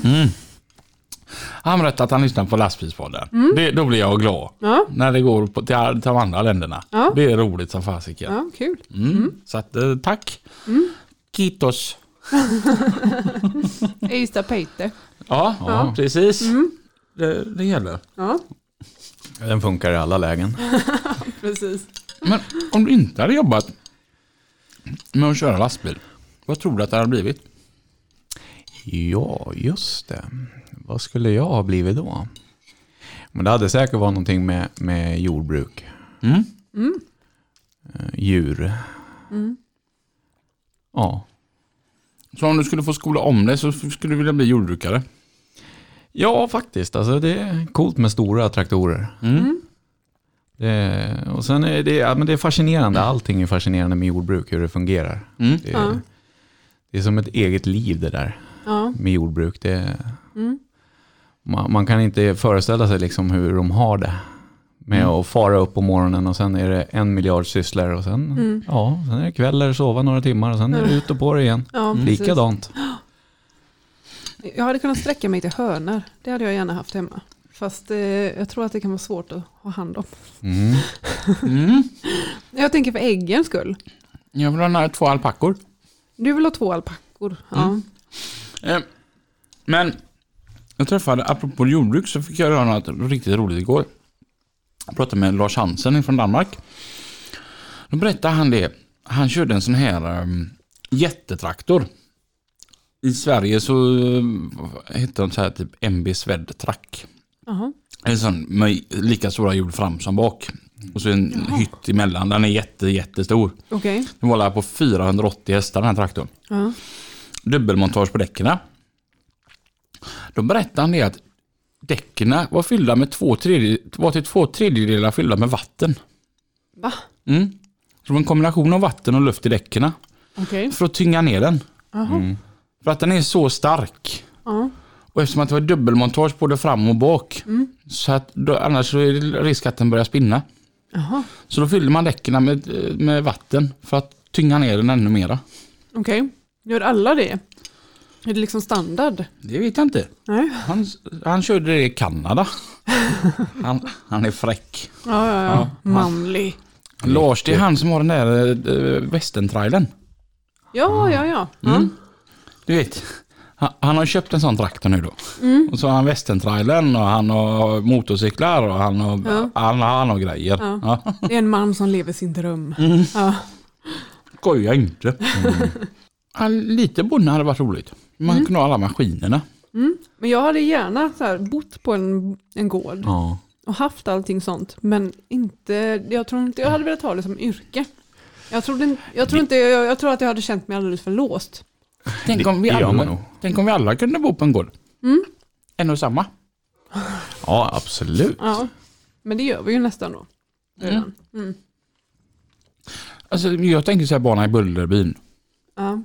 Han berättade att han lyssnar på lastbilspodden. Det, då blir jag glad. ja. När det går på, till, till de andra länderna. Ja. Det är roligt som fasiken. ja kul. Mm. Så att, eh, tack. Kitos. Ystad Peite. Ja, Ja. precis. Det, det gäller. Ja, Den funkar i alla lägen. precis. Men om du inte hade jobbat med att köra lastbil, vad tror du att det hade blivit? Ja, just det. Vad skulle jag ha blivit då? Men det hade säkert varit någonting med, med jordbruk. Mm. Eh, Djur. Ja. Så om du skulle få skola om dig så skulle du vilja bli jordbrukare? Ja, faktiskt. Alltså, det är coolt med stora traktorer. Mm. Det, och sen är det, ja, men det är fascinerande. Allting är fascinerande med jordbruk, hur det fungerar. Mm. Det, Ja. det är som ett eget liv det där Ja. med jordbruk. Det, Mm. man, man kan inte föreställa sig liksom hur de har det. Med Mm. att fara upp på morgonen och sen är det en miljard sysslor och sen, Mm. ja, sen är det kväll eller sova några timmar och sen är det ut och på det igen. Ja, precis. Jag hade kunnat sträcka mig till hönor. Det hade jag gärna haft hemma. Fast eh, jag tror att det kan vara svårt att ha hand om. Mm. Mm. Jag tänker för äggens skull. Jag vill ha några, två alpackor. Du vill ha två alpackor. Ja. Eh, Men jag träffade, apropå jordbruk, så fick jag göra något riktigt roligt igår. Jag pratade med Lars Hansen från Danmark. Då berättade han det. Han körde en sån här um, jättetraktor. I Sverige så um, heter de så här typ MB Swed Track. Jaha. En sån med lika stora hjul fram som bak. Och så en hytt emellan. Den är jätte, jättestor. Okej. Den var på 480 hästar den här traktorn. Ja. Dubbelmontage på däcken. Då berättade han det att däcken var fyllda med två tredje, var till två tredjedelar fyllda med vatten. Va? Mm. Så det var en kombination av vatten och luft i däcken. Okej. För att tynga ner den. Jaha. För att den är så stark. Ja. Och eftersom att det var dubbelmontage både fram och bak. Så att då, annars så är det risk att den börjar spinna. Jaha. Så då fyller man däcken med, med vatten för att tynga ner den ännu mera. Okej. Gör alla det? Är det liksom standard? Det vet jag inte. Nej. Han, han körde det i Kanada. Han, han är fräck. Ja, ja, ja. Manlig. Lars, det är han som har den där äh, västerntrailern. Ja, ja, ja. ja. Du vet, han, har köpt en sån traktor nu då. Mm. Och så har han västerntrailern och han har motorcyklar och han har, Ja. han, han har grejer. Ja. Ja. Det är en man som lever sin dröm. Mm. Ja. Skoja inte. Ja, lite bonde hade varit roligt. Man Mm. kunde ha alla maskinerna. Men jag hade gärna så här, bott på en, en gård Ja. och haft allting sånt. Men inte, jag tror inte jag hade velat ha det som yrke. Jag, trodde, jag, tror inte, jag, jag tror att jag hade känt mig alldeles för låst. Tänk om, vi det gör man alla, nog. tänk om vi alla kunde bo på en gård. Mm. En och samma. ja, absolut. Ja. Men det gör vi ju nästan då. Redan. Mm. Alltså, jag tänker så här bana i Bullerbyn. Ja.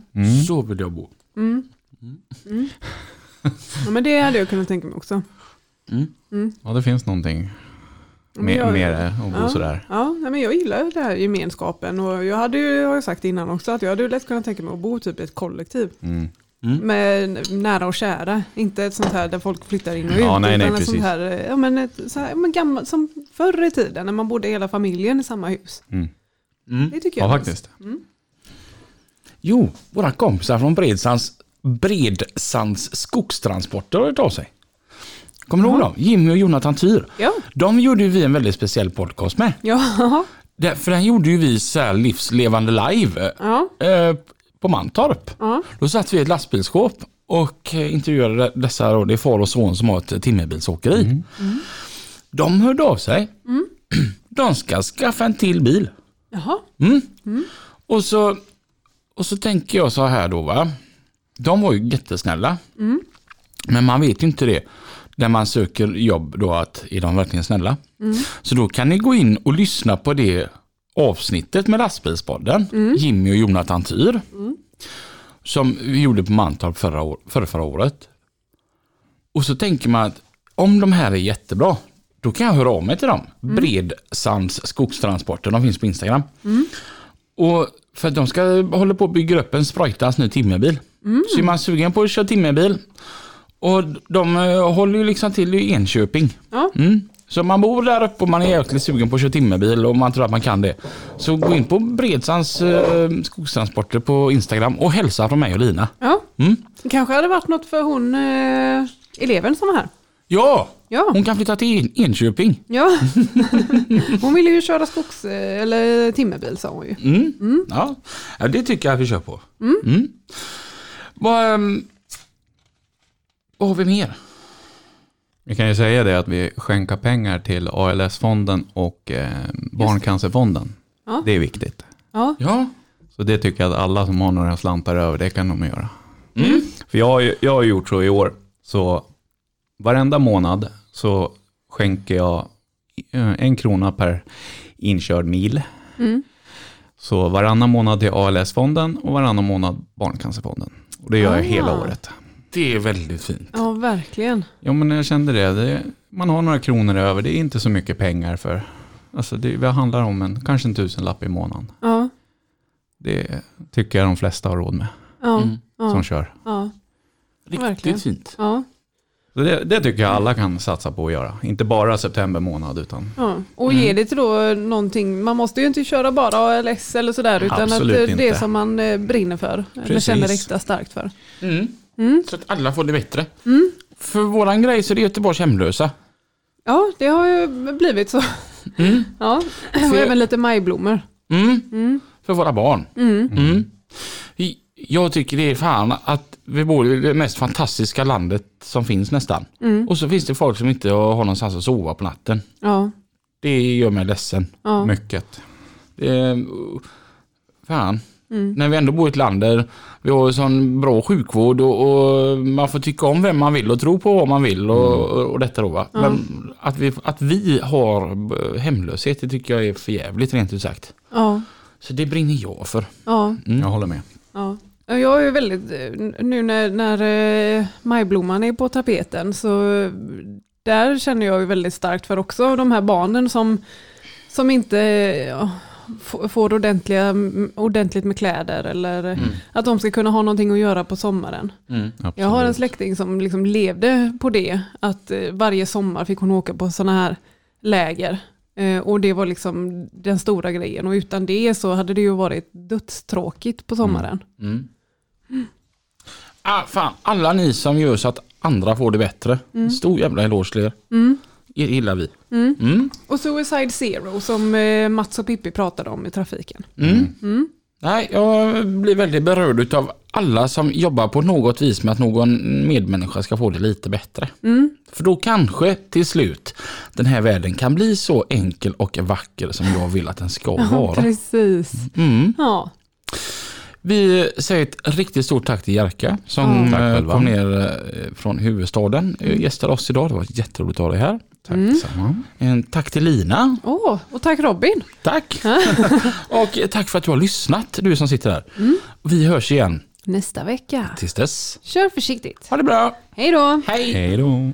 Så vill jag bo. ja, men det hade jag kunnat tänka mig också. Ja, det finns någonting med, jag- med det att bo Ja. sådär. Ja, men jag gillar den här gemenskapen och jag hade ju, har jag sagt innan också, att jag hade lätt kunnat tänka mig att bo typ i ett kollektiv. Mm. Med nära och kära, inte ett sånt här där folk flyttar in och ut. Ja, nej, nej, utan ett sånt precis. här, ja, men ett, så här, men gammal, som förr i tiden när man bodde hela familjen i samma hus. Mm. Det tycker jag. Ja, faktiskt. Jo, våra kompisar från Bredsands, Bredsands skogstransporter har hört av sig. Kommer du ihåg dem? Jimmy och Jonathan Tyr. Ja, De gjorde vi en väldigt speciell podcast med. ja, Det- För den gjorde ju vi så här livslevande live ja, eh, på Mantorp. ja. Då satt vi i ett lastbilsskåp och eh, intervjuade dessa, då, det är far och son som har ett timmerbilsåkeri. De hörde av sig. De ska skaffa en till bil. Jaha, Och så, och så tänker jag så här då va. De var ju jättesnälla. Men man vet ju inte det. När man söker jobb då att är de verkligen snälla. Så då kan ni gå in och lyssna på det avsnittet med lastbilspodden. Jimmy och Jonathan Tyr. Som vi gjorde på Mantorp förra, år, förra, förra året. Och så tänker man att om de här är jättebra, då kan jag höra av mig till dem. Bredsands skogstransporter, de finns på Instagram. Och för att de ska hålla på att bygga upp en sprojtans ny timmerbil. Så är man sugen på att köra timmerbil. Och de eh, håller ju liksom till i Enköping. Ja. Mm. Så man bor där uppe och man är jäkligt sugen på att köra timmerbil och man tror att man kan det. Så gå in på Bredsands eh, skogstransporter på Instagram och hälsa från mig och Lina. ja. Mm. Det kanske hade varit något för hon, eh, eleven som var här. Ja, Ja. hon kan flytta till En- Enköping. Ja, hon ville ju köra skogs eller timmerbil sa hon ju. Mm. Ja. ja, det tycker jag att vi kör på. Mm. Vad, ehm, vad har vi mer? Vi kan ju säga det att vi skänker pengar till ALS-fonden och eh, Barncancerfonden. Ja. Det är viktigt. Ja, Ja, Så det tycker jag att alla som har några slantar över, det kan de göra. Mm. För jag har, ju, jag har gjort så i år, så varenda månad så skänker jag eh, en krona per inkörd mil. Så varannan månad till ALS-fonden och varannan månad Barncancerfonden. Och det gör jag hela Ah. året. Det är väldigt fint. ja verkligen. Ja, men jag kände det. det. Man har några kronor över, det är inte så mycket pengar för... Alltså det, det handlar om en, kanske en tusenlapp i månaden. Ja, Det tycker jag de flesta har råd med, ja, Mm. ja, som kör. ja, Riktigt Verkligen. fint. ja, Så det, det tycker jag alla kan satsa på att göra. Inte bara september månad, utan ja. Och ge det till då någonting, man måste ju inte köra bara ALS eller sådär utan Absolut att det inte. som man eh, brinner för. Eller Precis. känner extra starkt för. Mm. Så att alla får det bättre. För våran grej så är det Göteborgs hemlösa. Ja, det har ju blivit så. Ja, och även lite majblommor. Mm. För våra barn. Mm. Jag tycker det är fan att vi bor i det mest fantastiska landet som finns nästan. Och så finns det folk som inte har någonstans att sova på natten. Ja, Det gör mig ledsen. ja. Mycket. Det är, fan. När vi ändå bor i ett land där vi har sån bra sjukvård och, och man får tycka om vem man vill och tro på vad man vill och, och, och detta då va. Men att vi, att vi har eh, hemlöshet det tycker jag är för jävligt rent ut sagt. ja, Så det brinner jag för. ja. Jag håller med. Ja. Ja, Jag är väldigt, eh, nu när, när eh, majblomman är på tapeten så där känner jag ju väldigt starkt för också de här barnen som, som inte får ordentliga, ordentligt med kläder eller eh, att de ska kunna ha någonting att göra på sommaren. Absolut. Jag har en släkting som liksom levde på det, att eh, varje sommar fick hon åka på sådana här läger. Eh, Och det var liksom den stora grejen och utan det så hade det ju varit dödstråkigt på sommaren. Mm. Ah, fan, alla ni som gör så att andra får det bättre. Stor jävla eloge till er. Er gillar vi. Mm. Och Suicide Zero som eh, Mats och Pippi pratade om i trafiken. Mm. Nej, jag blir väldigt berörd av alla som jobbar på något vis med att någon medmänniska ska få det lite bättre. För då kanske till slut den här världen kan bli så enkel och vacker som jag vill att den ska Ja, vara. precis. Mm. Ja. Vi säger ett riktigt stort tack till Jerka som själva. kom ner eh, från huvudstaden. eh, Gästade oss idag. Det var jätteroligt att ha dig här. Tack detsamma. En tack till Lina. Åh, och tack Robin. Tack. och tack för att du har lyssnat, du som sitter där. Vi hörs igen. Nästa vecka. Tills dess. Kör försiktigt. Ha det bra. Hej då. Hej. Hej då.